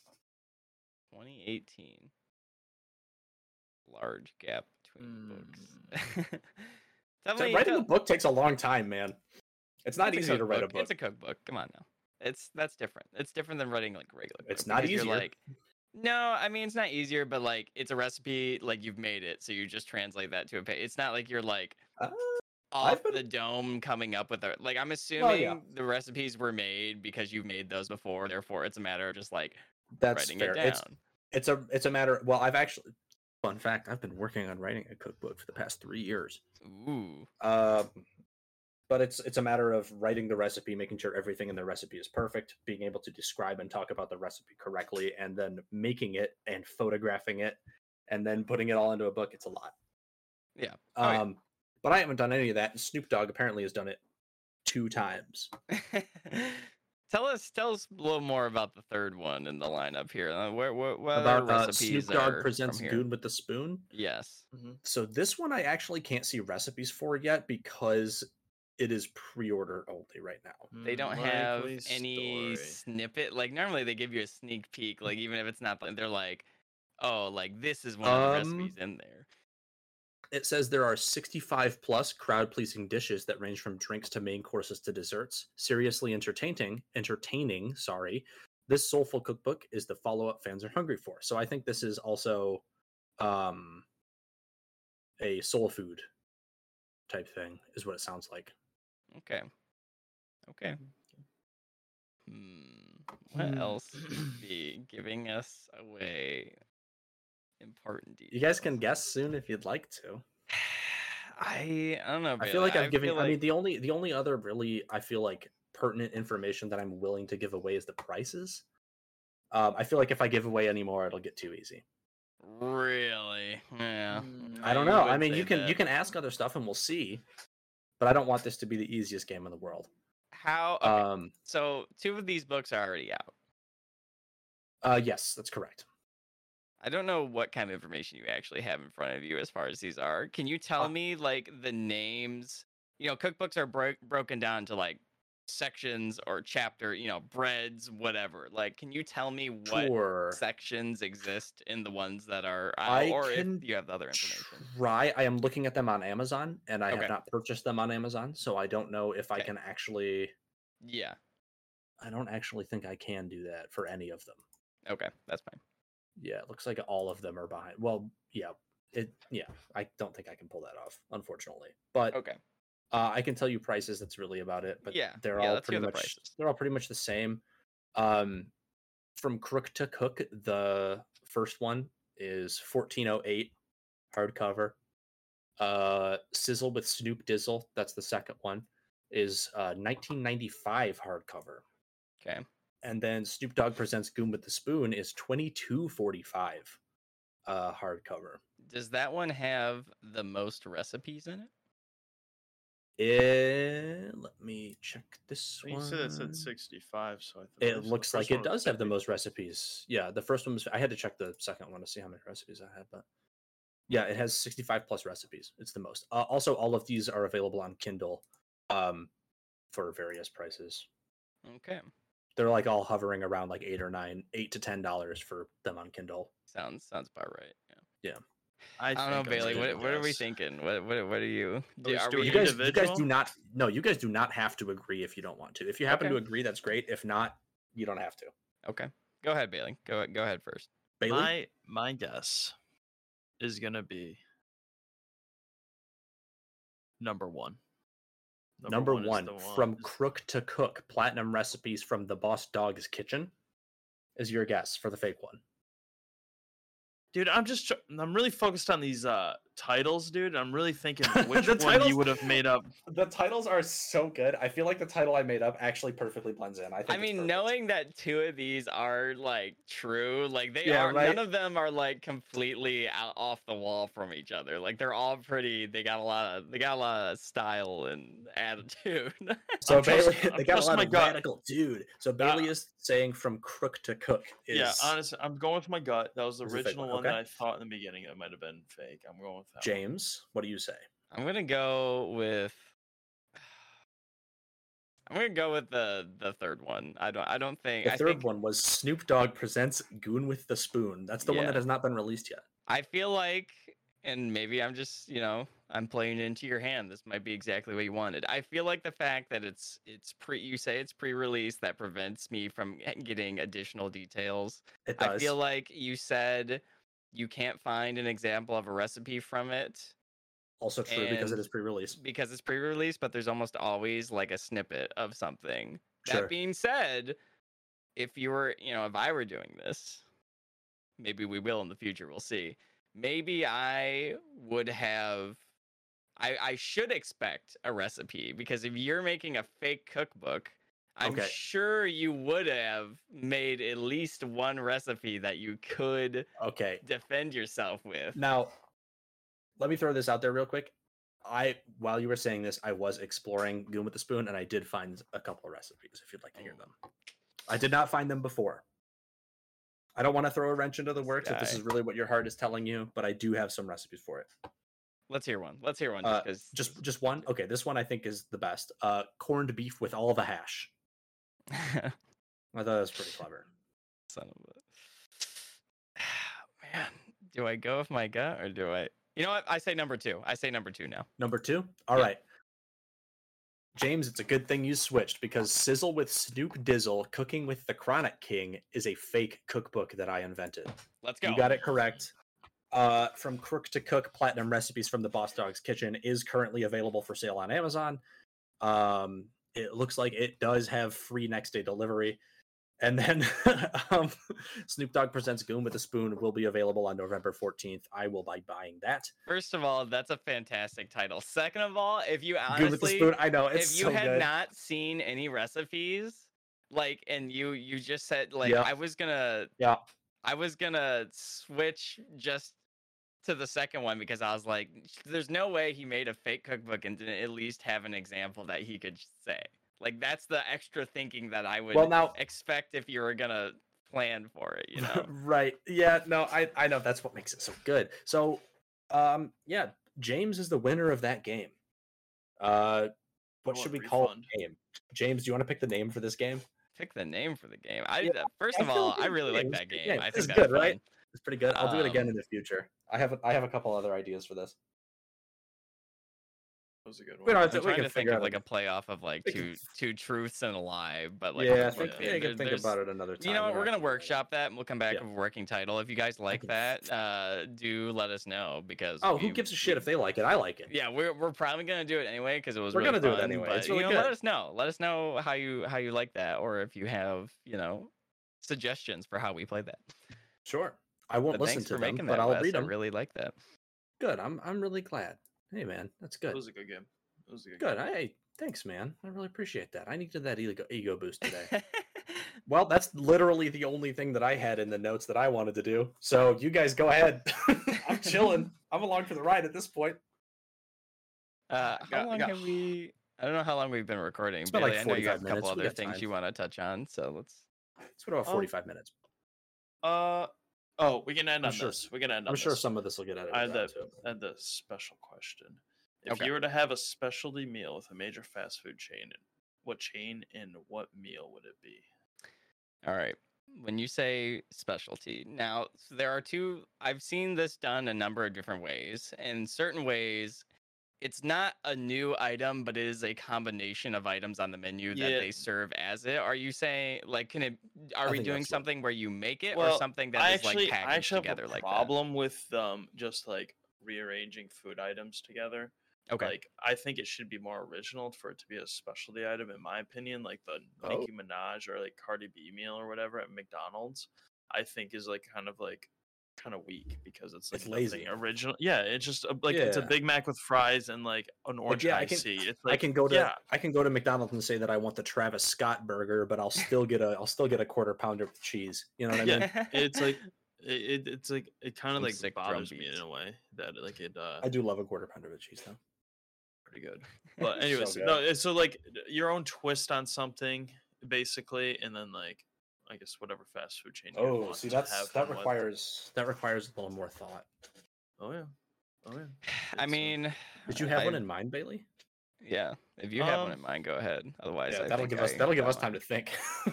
2018. Large gap between the books. tell So writing a book takes a long time, man. It's not it's easy to write a book. It's a cookbook. Come on now. It's that's different. It's different than writing like regular. It's not easier. Like, no, I mean it's not easier, but like it's a recipe. Like you've made it, so you just translate that to a page. It's not like you're like Uh, off I've been- the dome coming up with a like. I'm assuming yeah. the recipes were made because you've made those before. Therefore, it's a matter of just like that's writing fair. it down. It's it's a it's a matter. Of, Well, I've actually, fun fact, I've been working on writing a cookbook for the past three years. Ooh, Um, but it's it's a matter of writing the recipe, making sure everything in the recipe is perfect, being able to describe and talk about the recipe correctly, and then making it and photographing it, and then putting it all into a book. It's a lot. Yeah. Um, Oh, yeah. but I haven't done any of that. and Snoop Dogg apparently has done it two times. tell us tell us a little more about the third one in the lineup here. Uh, where what, what About other uh, recipes Snoop Dogg presents from? Goon with the spoon. Yes. So this one I actually can't see recipes for yet because it is pre-order only right now. They don't have Likely any story. snippet. Like normally they give you a sneak peek. Like even if it's not, they're like, oh, like this is one of the Um, recipes in there. It says there are 65 plus crowd-pleasing dishes that range from drinks to main courses to desserts. Seriously entertaining, entertaining, sorry. This soulful cookbook is the follow-up fans are hungry for. So I think this is also um a soul food type thing is what it sounds like. Okay. Okay. Hmm. What Hmm. else could be giving us away important details? You guys can guess soon if you'd like to. I I don't know. I feel like I'm giving. feel I mean, the only the only other really I feel like pertinent information that I'm willing to give away is the prices. Um, I feel like if I give away any more, it'll get too easy. really. Yeah. Mm, I don't know. I mean, you can that. you can ask other stuff and we'll see. But I don't want this to be the easiest game in the world. How? Okay, Um, so two of these books are already out. uh, yes, that's correct. I don't know what kind of information you actually have in front of you as far as these are. Can you tell Uh, me like the names? You know, cookbooks are bro- broken down to like sections or chapter, you know, breads, whatever. Like, can you tell me what Sure. sections exist in the ones that are uh, I or can if you have the other information? Try. I am looking at them on Amazon, and I Okay. have not purchased them on Amazon, so I don't know if I can actually. Yeah. I don't actually think I can do that for any of them. Okay, that's fine. Yeah, it looks like all of them are behind. Well, yeah, it. Yeah, I don't think I can pull that off, unfortunately. But Okay. Uh, I can tell you prices. That's really about it. But Yeah, they're yeah, all pretty the much. prices. They're all pretty much the same. Um, from Crook to Cook, the first one is fourteen oh eight hardcover. Uh, Sizzle with Snoop Dizzle. That's the second one. Is uh 1995 hardcover. Okay. and then Snoop Dogg presents Goon with the Spoon is twenty two forty five, uh, hardcover. Does that one have the most recipes in it? Eh, let me check this You one. said it said 65, so I thought It looks like it does have the most recipes. Yeah, the first one was. I had to check the second one to see how many recipes I had, but yeah, it has 65 plus recipes. It's the most. Uh, also, all of these are available on Kindle, um, for various prices. Okay. They're like all hovering around like eight or nine, eight to ten dollars for them on Kindle. Sounds sounds about right. Yeah. Yeah. I, I don't know, I'm Bailey. What, what are we thinking? What what what are you? we are doing You guys, you guys do not. No, you guys do not have to agree if you don't want to. If you happen Okay. to agree, that's great. If not, you don't have to. Okay. Go ahead, Bailey. Go go ahead first. Bailey, My my guess is gonna be number one. number is one, the from crook to cook platinum recipes from the boss dog's kitchen is your guess for the fake one dude. I'm just tr- I'm really focused on these uh titles, dude. I'm really thinking which one titles- you would have made up. the titles are so good i feel like the title i made up actually perfectly blends in i think I mean, knowing that two of these are like true, like they Yeah, are. right? None of them are like completely out off the wall from each other. Like they're all pretty. They got a lot of. They got a lot of style and attitude. so I'm trust- bailey they got a trusting lot my of gut. radical dude so bailey is saying from crook to cook is Yeah, honestly, I'm going with my gut. That was the Is original one, one that. I thought in the beginning it might have been fake. I'm going with that. one. james what do you say I'm gonna go with. I'm gonna go with the the third one. I don't. I don't think. the I third think, one was snoop dogg presents goon with the spoon that's the one that has not been released yet I feel like, and maybe I'm just, you know, I'm playing into your hand. This might be exactly what you wanted. I feel like the fact that it's it's pre, you say it's pre-release that prevents me from getting additional details. it does I feel like you said you can't find an example of a recipe from it also true because it is pre-released because it's pre-release, but there's almost always like a snippet of something. Sure. That being said, if you were, you know, if I were doing this, maybe we will in the future, we'll see. Maybe I would have I I should expect a recipe because if you're making a fake cookbook, I'm Okay. sure you would have made at least one recipe that you could okay defend yourself with. Now, let me throw this out there real quick. I, while you were saying this, I was exploring Goon with the Spoon, and I did find a couple of recipes. If you'd like to hear them, I did not find them before. I don't want to throw a wrench into the works if this is really what your heart is telling you, but I do have some recipes for it. Let's hear one. Let's hear one Uh, just Just, just one. Okay, this one I think is the best. Uh, corned beef with all the hash. I thought that was pretty clever. Son of a. Man, do I go with my gut or do I? You know what? I say number two. I say number two now. Number two. All right, Yeah. James, it's a good thing you switched because Sizzle with Snoop Dizzle Cooking with the Chronic King is a fake cookbook that I invented. Let's go. You got it correct. Uh, from Crook to Cook, Platinum Recipes from the Boss Dog's Kitchen is currently available for sale on Amazon. Um, it looks like it does have free next day delivery. And then um, Snoop Dogg Presents Goon with a Spoon will be available on November 14th. I will be buying that. First of all, that's a fantastic title. Second of all, if you honestly, Goon with the Spoon. I know it's if you so had good. not seen any recipes, like, and you you just said like Yeah. I was gonna Yeah. I was gonna switch just to the second one because I was like, there's no way he made a fake cookbook and didn't at least have an example that he could say. Like that's the extra thinking that I would Well, now expect if you were gonna plan for it, you know. right. Yeah, no, I I know that's what makes it so good. So, um yeah, James is the winner of that game. Uh what should we call refund. the game? James, do you want to pick the name for this game? Pick the name for the game. I Yeah, uh, first I of all, I really good. like that game. game. I This think is that's good, right? Fun. It's pretty good. I'll do it again Um, in the future. I have a, I have a couple other ideas for this. That was a good We one. don't have I'm we trying can to think figure of out like a- a playoff of like two two truths and a lie, but like yeah, I think one yeah, you can There- think about it another time. You know what? We We're gonna have to do it right workshop that, and we'll come back Yeah. with a working title. If you guys like that, uh, do let us know because. now. Oh, who gives a shit if they like it? I like it. Yeah, we're we're probably gonna do it anyway because it was. We're really gonna do it anyway, But, it's you really know, let us know. Let us know how you how you like that, or if you have you know suggestions for how we play that. Sure. I won't But listen to for them, making but. I'll Wes. read I really like that. Good. I'm I'm really glad. Hey man, that's good. It was a good game. It was a good. Good. Game. Hey, thanks, man. I really appreciate that. I needed that ego, ego boost today. Well, that's literally the only thing that I had in the notes that I wanted to do. So you guys go ahead. I'm chilling. I'm along for the ride at this point. Uh, how got- long got- have we? I don't know how long we've been recording. It's been like Bailey, I know you have 45 a couple minutes. We other things time. you want to touch on, so let's. It's been about Um, 45 minutes. Uh oh, we can end I'm on sure- this. We can end on I'm sure this. some of this will get edited I had out the too. I had the special question. If Okay. you were to have a specialty meal with a major fast food chain, what chain and what meal would it be? All right. When you say specialty, now so there are two. I've seen this done a number of different ways. In certain ways, it's not a new item, but it is a combination of items on the menu that Yeah. they serve as it. Are you saying like, can it? Are I we doing something where you make it, or something that I is actually, like I packaged actually together have a like that? problem with um just like rearranging food items together. Okay. Like I think it should be more original for it to be a specialty item, in my opinion. Like the Oh. Nicki Minaj or like Cardi B meal or whatever at McDonald's, I think is like kind of like kind of weak because it's like It's lazy. original. Yeah, it's just a, like it's a Big Mac with fries and like an orange yeah, I can-. It's I can go to yeah, I can go to McDonald's and say that I want the Travis Scott burger, but I'll still get a I'll still get a quarter pounder with cheese. You know what I mean? Yeah, it's like it, it it's like it kind of like sick bothers me in a way that like it uh I do love a quarter pounder with cheese though. pretty good. But So anyways, good. no, so like your own twist on something basically, and then like I guess whatever fast food chain. you Oh, want see to that's have that fun with. requires that requires a little more thought. Oh yeah, oh yeah. I It's, uh, mean, Did you have one in mind, Bailey? Yeah, if you have one Um, in mind, go ahead. Otherwise, Yeah, that'll think give us that'll give got us time to think.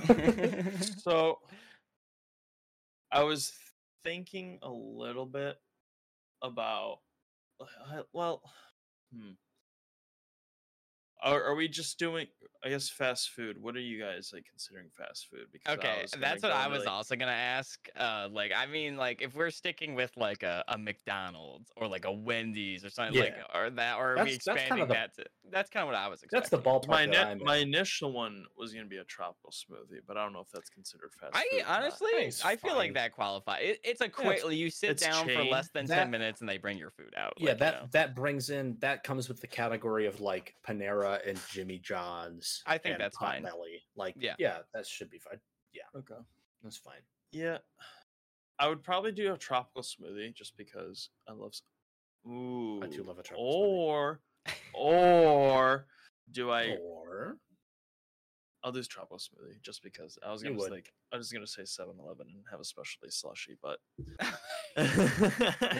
So I was thinking a little bit about uh, well, hmm. Are, are we just doing? I guess fast food. What are you guys like considering fast food? Because Okay, that's what I was like- also gonna ask. Uh, like, I mean, like, if we're sticking with like a, a McDonald's or like a Wendy's or something like, Yeah. or that, or are we That's- that's kinda expanding the- that to? That's kind of what I was expecting. That's the expecting. ballpark. My that ne- my initial one was gonna be a tropical smoothie, but I don't know if that's considered fast I food. honestly, it's I feel like that qualifies. It, it's a quick. you sit it's down for less than That- ten minutes and they bring your food out. yeah, like, you that know. that brings in that comes with the category of like Panera and Jimmy John's. I think and that's fine. Potbelly. Like, Yeah. yeah, that should be fine. Yeah, okay. That's fine. Yeah, I would probably do a tropical smoothie just because I love. Ooh. I do love a tropical smoothie. Or, or do I? Or I'll do tropical smoothie just because I was gonna would. like I was gonna say 7-Eleven and have a specialty slushy, but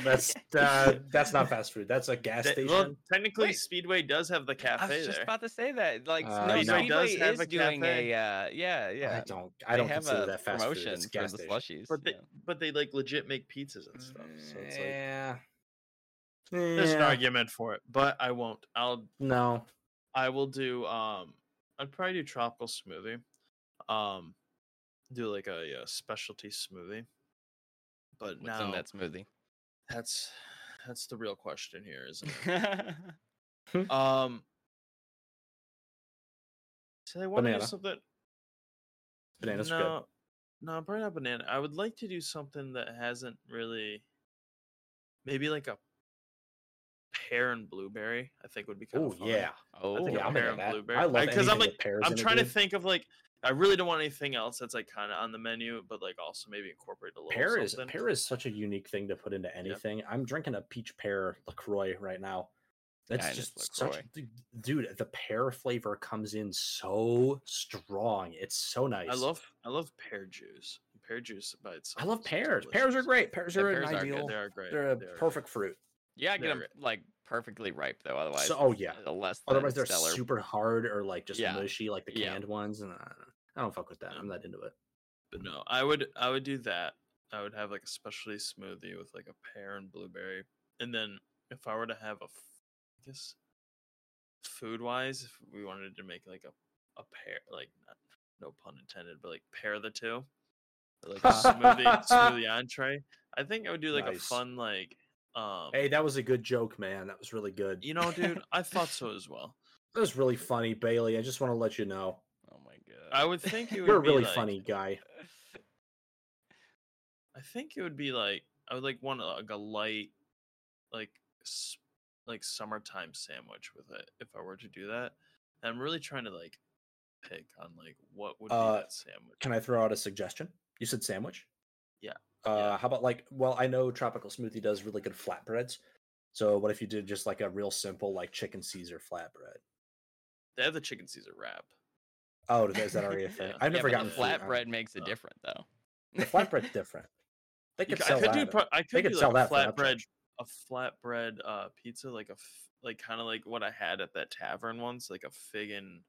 that's uh, that's not fast food. That's a gas That- station. well, technically, Wait. Speedway does have the cafe. I was just there. about to say that. Like, Uh, no, no. Speedway does have is a doing cafe. a uh, yeah, yeah. I don't. I They don't have consider a that fast food. It's a for gas the slushies. but they, yeah. but they like legit make pizzas and stuff. So it's like yeah. there's an argument for it, but I won't. I'll No. I will do um I'd probably do tropical smoothie. Um do like a, uh specialty smoothie. But What's now in that smoothie? that's that's the real question here, isn't it? um so I want to do something Banana's no, good. No, probably not banana. I would like to do something that hasn't really maybe like a pear and blueberry, I think would be kind Oh of fun. yeah. oh, think yeah, a I'm pear and that. blueberry. I love Like, 'cause I'm like- I'm trying to think of like I really don't want anything else that's like kind of on the menu, but like also maybe incorporate a little pear is something. pear is such a unique thing to put into anything. I'm drinking a peach pear Lacroix right now. That's Kinda just such, LaCroix. dude. The pear flavor comes in so strong. It's so nice. I love I love pear juice. Pear juice by itself. I love pears. Pears are great. Pears Yeah, are pears an are good. ideal. They are great. They're a They are great. perfect fruit. Yeah, get they're them like perfectly ripe though. Otherwise, So- oh, yeah. uh, less Otherwise, they're stellar. super hard or like just Yeah. mushy, like the Yeah. canned ones. And I don't, I don't fuck with that. I'm not into it. But no, I would I would do that. I would have like a specialty smoothie with like a pear and blueberry, and then if I were to have a, f- I guess, food wise, if we wanted to make like a a pair, like not, no pun intended, but like pair the two, like a smoothie smoothie entree. I think I would do like a fun like, um, Hey, that was a good joke, man. That was really good. you know, dude, I thought so as well. that was really funny, Bailey. I just want to let you know Oh my god. I would think it would you're a really like- funny guy. I think it would be like I would like want a- like a light, like like summertime sandwich with it if I were to do that. And I'm really trying to like pick on like what would be Uh, that sandwich. Can I throw out a suggestion? You said sandwich. Yeah. Uh, Yeah. How about like? Well, I know Tropical Smoothie does really good flatbreads. So what if you did just like a real simple like chicken Caesar flatbread? They have the chicken Caesar wrap. Oh, is that already a thing? Yeah. I've never but gotten the flatbread makes it Oh. different though. The flatbread's different. They could c- sell I could do. pro- I could could do sell like a that flatbread, a flatbread uh, pizza, like a f- like kind of like what I had at that tavern once, like a fig and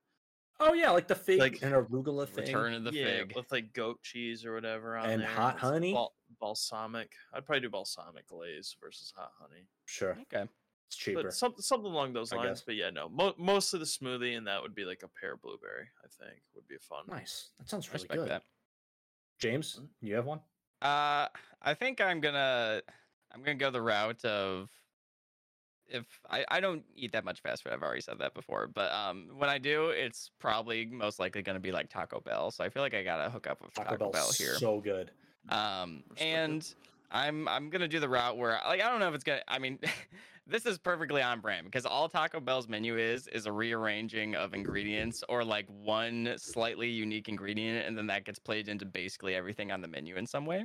Oh yeah, like the fig Like, and arugula thing. Return of the yeah, fig. with like goat cheese or whatever on And there. hot honey? bal- balsamic. I'd probably do balsamic glaze versus hot honey. Sure, Okay. it's cheaper. But some, something along those lines. But yeah, no, mo- mostly the smoothie, and that would be like a pear blueberry. I think would be fun. Nice. That sounds really good. that. James, Mm. you have one? Uh, I think I'm gonna I'm gonna go the route of if I, I don't eat that much fast food. I've already said that before, but um, when I do, it's probably most likely gonna be like Taco Bell. So I feel like I gotta hook up with Taco, Taco, Bell Bell here. so good. Um, and I'm I'm gonna do the route where like I don't know if it's gonna. I mean, this is perfectly on brand because all Taco Bell's menu is is a rearranging of ingredients or like one slightly unique ingredient, and then that gets played into basically everything on the menu in some way.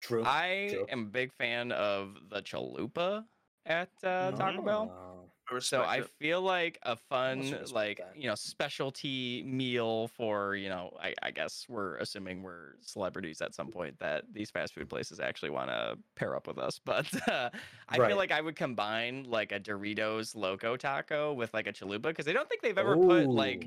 True. I true. am a big fan of the chalupa at uh, Taco Bell. I So I it. feel like a fun, like that. you know, specialty meal for you know. I, I guess we're assuming we're celebrities at some point that these fast food places actually want to pair up with us. But uh, I Right. feel like I would combine like a Doritos Loco Taco with like a chalupa because I don't think they've ever put like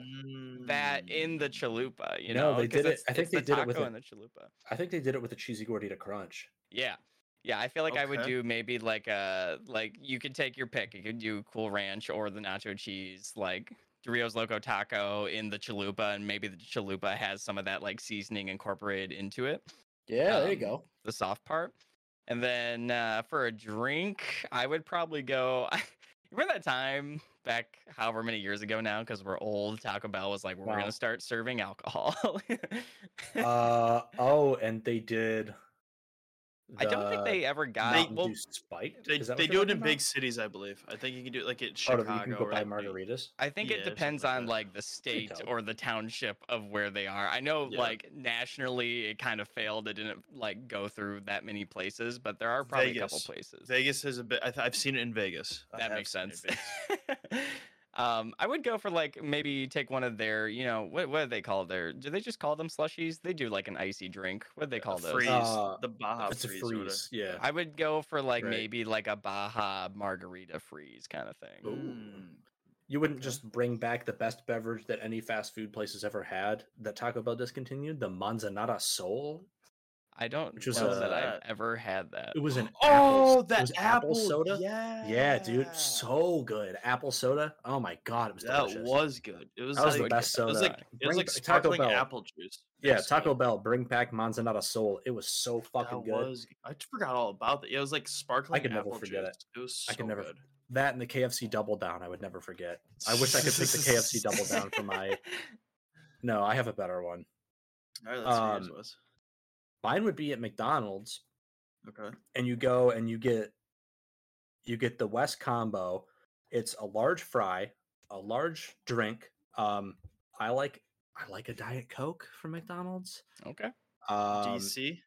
that in the Mm. chalupa. You No, know, they 'cause did it- I think they the did it with a- and the chalupa. I think they did it with a cheesy gordita crunch. Yeah. Yeah, I feel like I would do maybe like a like you could take your pick. You could do Cool Ranch or the nacho cheese, like Doritos Loco Taco in the chalupa, and maybe the chalupa has some of that like seasoning incorporated into it, Yeah, there you Um, go. the soft part. And then uh, for a drink, I would probably go. Remember that time back however many years ago now, because we're old. Taco Bell was like, we're Wow. gonna start serving alcohol. uh oh, and they did. I don't think they ever got. Mountain well, Dew spiked. They, Is that what they do it talking in big cities, I believe. I think you can do it like at Oh, Chicago. that you can go buy right? Like- margaritas. I think Yeah, it depends like on that. like the state or the township of where they are. I know Yeah. like nationally it kind of failed. It didn't like go through that many places, but there are probably a couple places. Vegas has a bit. I th- I've seen it in Vegas. That have makes seen it in sense. Vegas. um, I would go for like maybe take one of their, you know, what what do they call their? Do they just call them slushies? They do like an icy drink. What do they call A those? freeze, Uh, the Baja it's freeze. or whatever. freeze. Yeah. I would go for like Right. maybe like a Baja margarita freeze kind of thing. Ooh. Mm. You wouldn't Okay. just bring back the best beverage that any fast food place has ever had that Taco Bell discontinued, the Manzanita Sol. I don't Which was, know that I've uh, ever had that. It was an Oh, apple, that was apple, soda. Yeah, Yeah, dude, so good. Apple soda. Oh my god, it was that delicious. was good. It was That was like the best it was soda. like it was like Taco Bell. apple juice. Yeah, Taco good. Bell, bring back Manzanita Sol. It was so fucking good. was. I forgot all about that. It was like sparkling I could never apple forget it. juice. It was so I never- good. That and the KFC Double Down, I would never forget. I wish I could pick the KFC Double Down for my. No, I have a better one. All right, let's see Um, was. Mine would be at McDonald's, Okay. and you go and you get you get the West combo. It's a large fry, a large drink. Um, I like I like a Diet Coke from McDonald's. okay. Um, DC.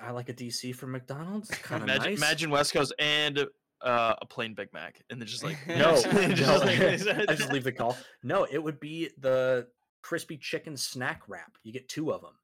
I like a DC from McDonald's. Kind of Imagine, nice. imagine West Coast and uh, a plain Big Mac, and then just like No, just no, like- I just leave the call. No, it would be the crispy chicken snack wrap. You get two of them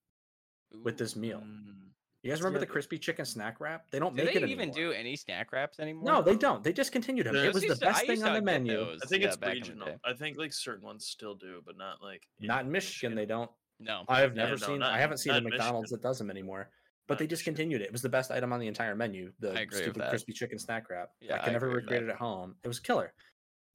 with this meal. Mm. You guys Yeah, remember the crispy chicken snack wrap? They don't Do make they it even anymore. do any snack wraps anymore? No, they don't. They discontinued them. Those It was the used to- best thing on the menu. those, I think yeah, it's back in the regional. I think like certain ones still do, but not like Not in Michigan, they don't. No. I have Yeah, never no, seen. not I haven't seen a McDonald's Michigan. that does them anymore. But Not they in Michigan. discontinued it. It was the best item on the entire menu. The I agree with stupid crispy chicken snack wrap. Yeah, I I can never agree with recreate it at home. It was killer.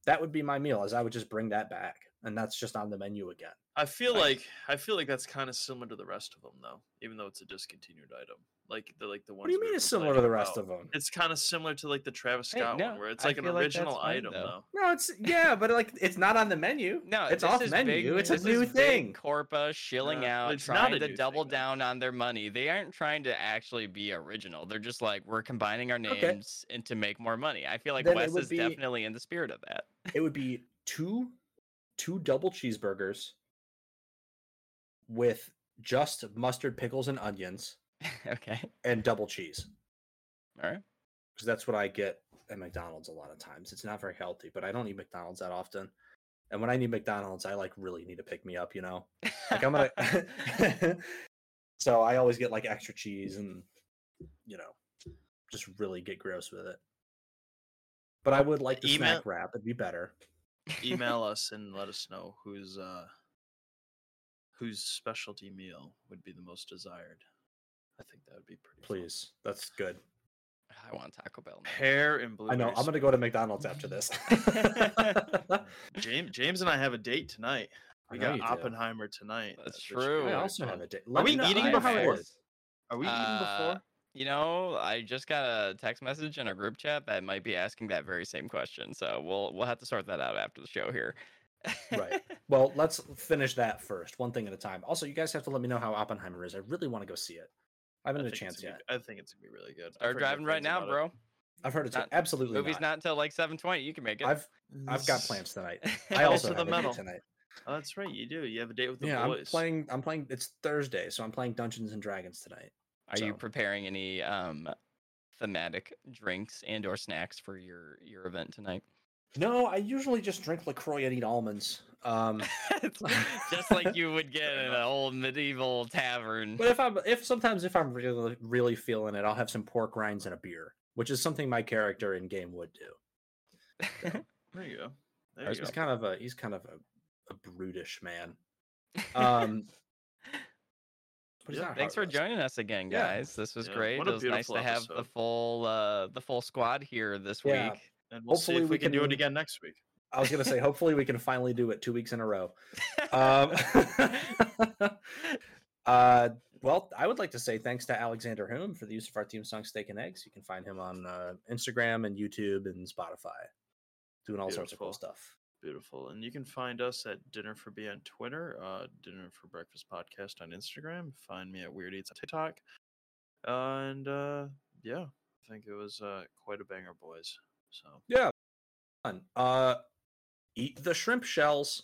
That would be my meal. As I would just bring that back, and that's just on the menu again. I feel Nice. like I feel like that's kind of similar to the rest of them, though. Even though it's a discontinued item, like the like the ones. What do you mean it's similar to the rest about. of them? It's kind of similar to like the Travis Hey, Scott no, one, where it's like an like original fine, item, though. though. No, it's yeah, but like it's not on the menu. No, it's off menu. big- it's a new thing. Corpa shilling Uh, out, trying to double thing, though. down on their money. They aren't trying to actually be original. They're just like we're combining our Okay. names and to make more money. I feel like Then Wes is be- definitely in the spirit of that. It would be two two double cheeseburgers, with just mustard, pickles, and onions, okay. and double cheese. All right. Because that's what I get at McDonald's a lot of times. It's not very healthy, but I don't eat McDonald's that often. And when I need McDonald's, I like really need to pick me up, you know? Like I'm gonna So I always get like extra cheese and you know, just really get gross with it. But I would like the Email- snack wrap. It'd be better. Email us and let us know who's uh whose specialty meal would be the most desired. I think that would be pretty. fun. Please. That's good. I want Taco Bell. now. Pear and blue. I know. I'm gonna go to McDonald's after this. James James and I have a date tonight. We got you do. Oppenheimer tonight. That's which true. I also have a date. Are we me know- eating I know before? how it is. Are we eating Uh, before? You know, I just got a text message in a group chat that might be asking that very same question. So we'll we'll have to sort that out after the show here. Right. Well, let's finish that first, one thing at a time. Also, you guys have to let me know how Oppenheimer is. I really want to go see it. I haven't I had a chance yet. be- I think it's gonna be really good. I've Start driving right now, about it. bro. I've heard it's not- absolutely Movie's not until like seven twenty. You can make it. I've I've got plans tonight. I also to have the a metal. tonight. Oh, that's right. You do. You have a date with the Yeah, I'm playing. I'm playing. It's Thursday, so I'm playing Dungeons and Dragons tonight. Are you preparing any um thematic drinks and or snacks for your your event tonight? No, I usually just drink Lacroix and eat almonds. Um, just like you would get in an old medieval tavern. but if I'm if sometimes if I'm really really feeling it, I'll have some pork rinds and a beer, which is something my character in game would do. There you go. There He's you go. kind of a he's kind of a, a brutish man. Um, but Yeah, Thanks for joining us again, Yeah. guys. This was Yeah, great. what It was nice to beautiful have the full uh the full squad here this Yeah. week. And we'll Hopefully see if we we can, do it again next week. I was gonna say, hopefully we can finally do it two weeks in a row. Um, uh, well, I would like to say thanks to Alexander Hume for the use of our theme song "Steak and Eggs." You can find him on uh, Instagram and YouTube and Spotify, doing all sorts of cool stuff. Beautiful. And you can find us at Dinner for B on Twitter, uh, Dinner for Breakfast Podcast on Instagram. Find me at Weird Eats on TikTok. And uh, yeah, I think it was uh, quite a banger, boys. So Yeah. Uh, eat the shrimp shells.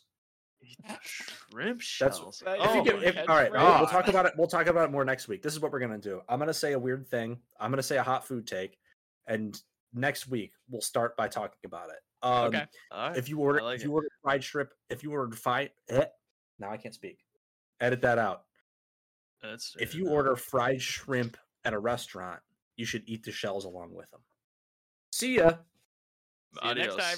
eat the shrimp That's- shells. If If oh, you get, if, all right, we'll, we'll talk about it. We'll talk about it more next week. This is what we're gonna do. I'm gonna say a weird thing. I'm gonna say a hot food take, and next week we'll start by talking about it. Um, okay. all right. if you order like if you order fried shrimp if you ordered fried eh, now i can't speak edit that out That's if it. you order fried shrimp at a restaurant you should eat the shells along with them see ya See you next time.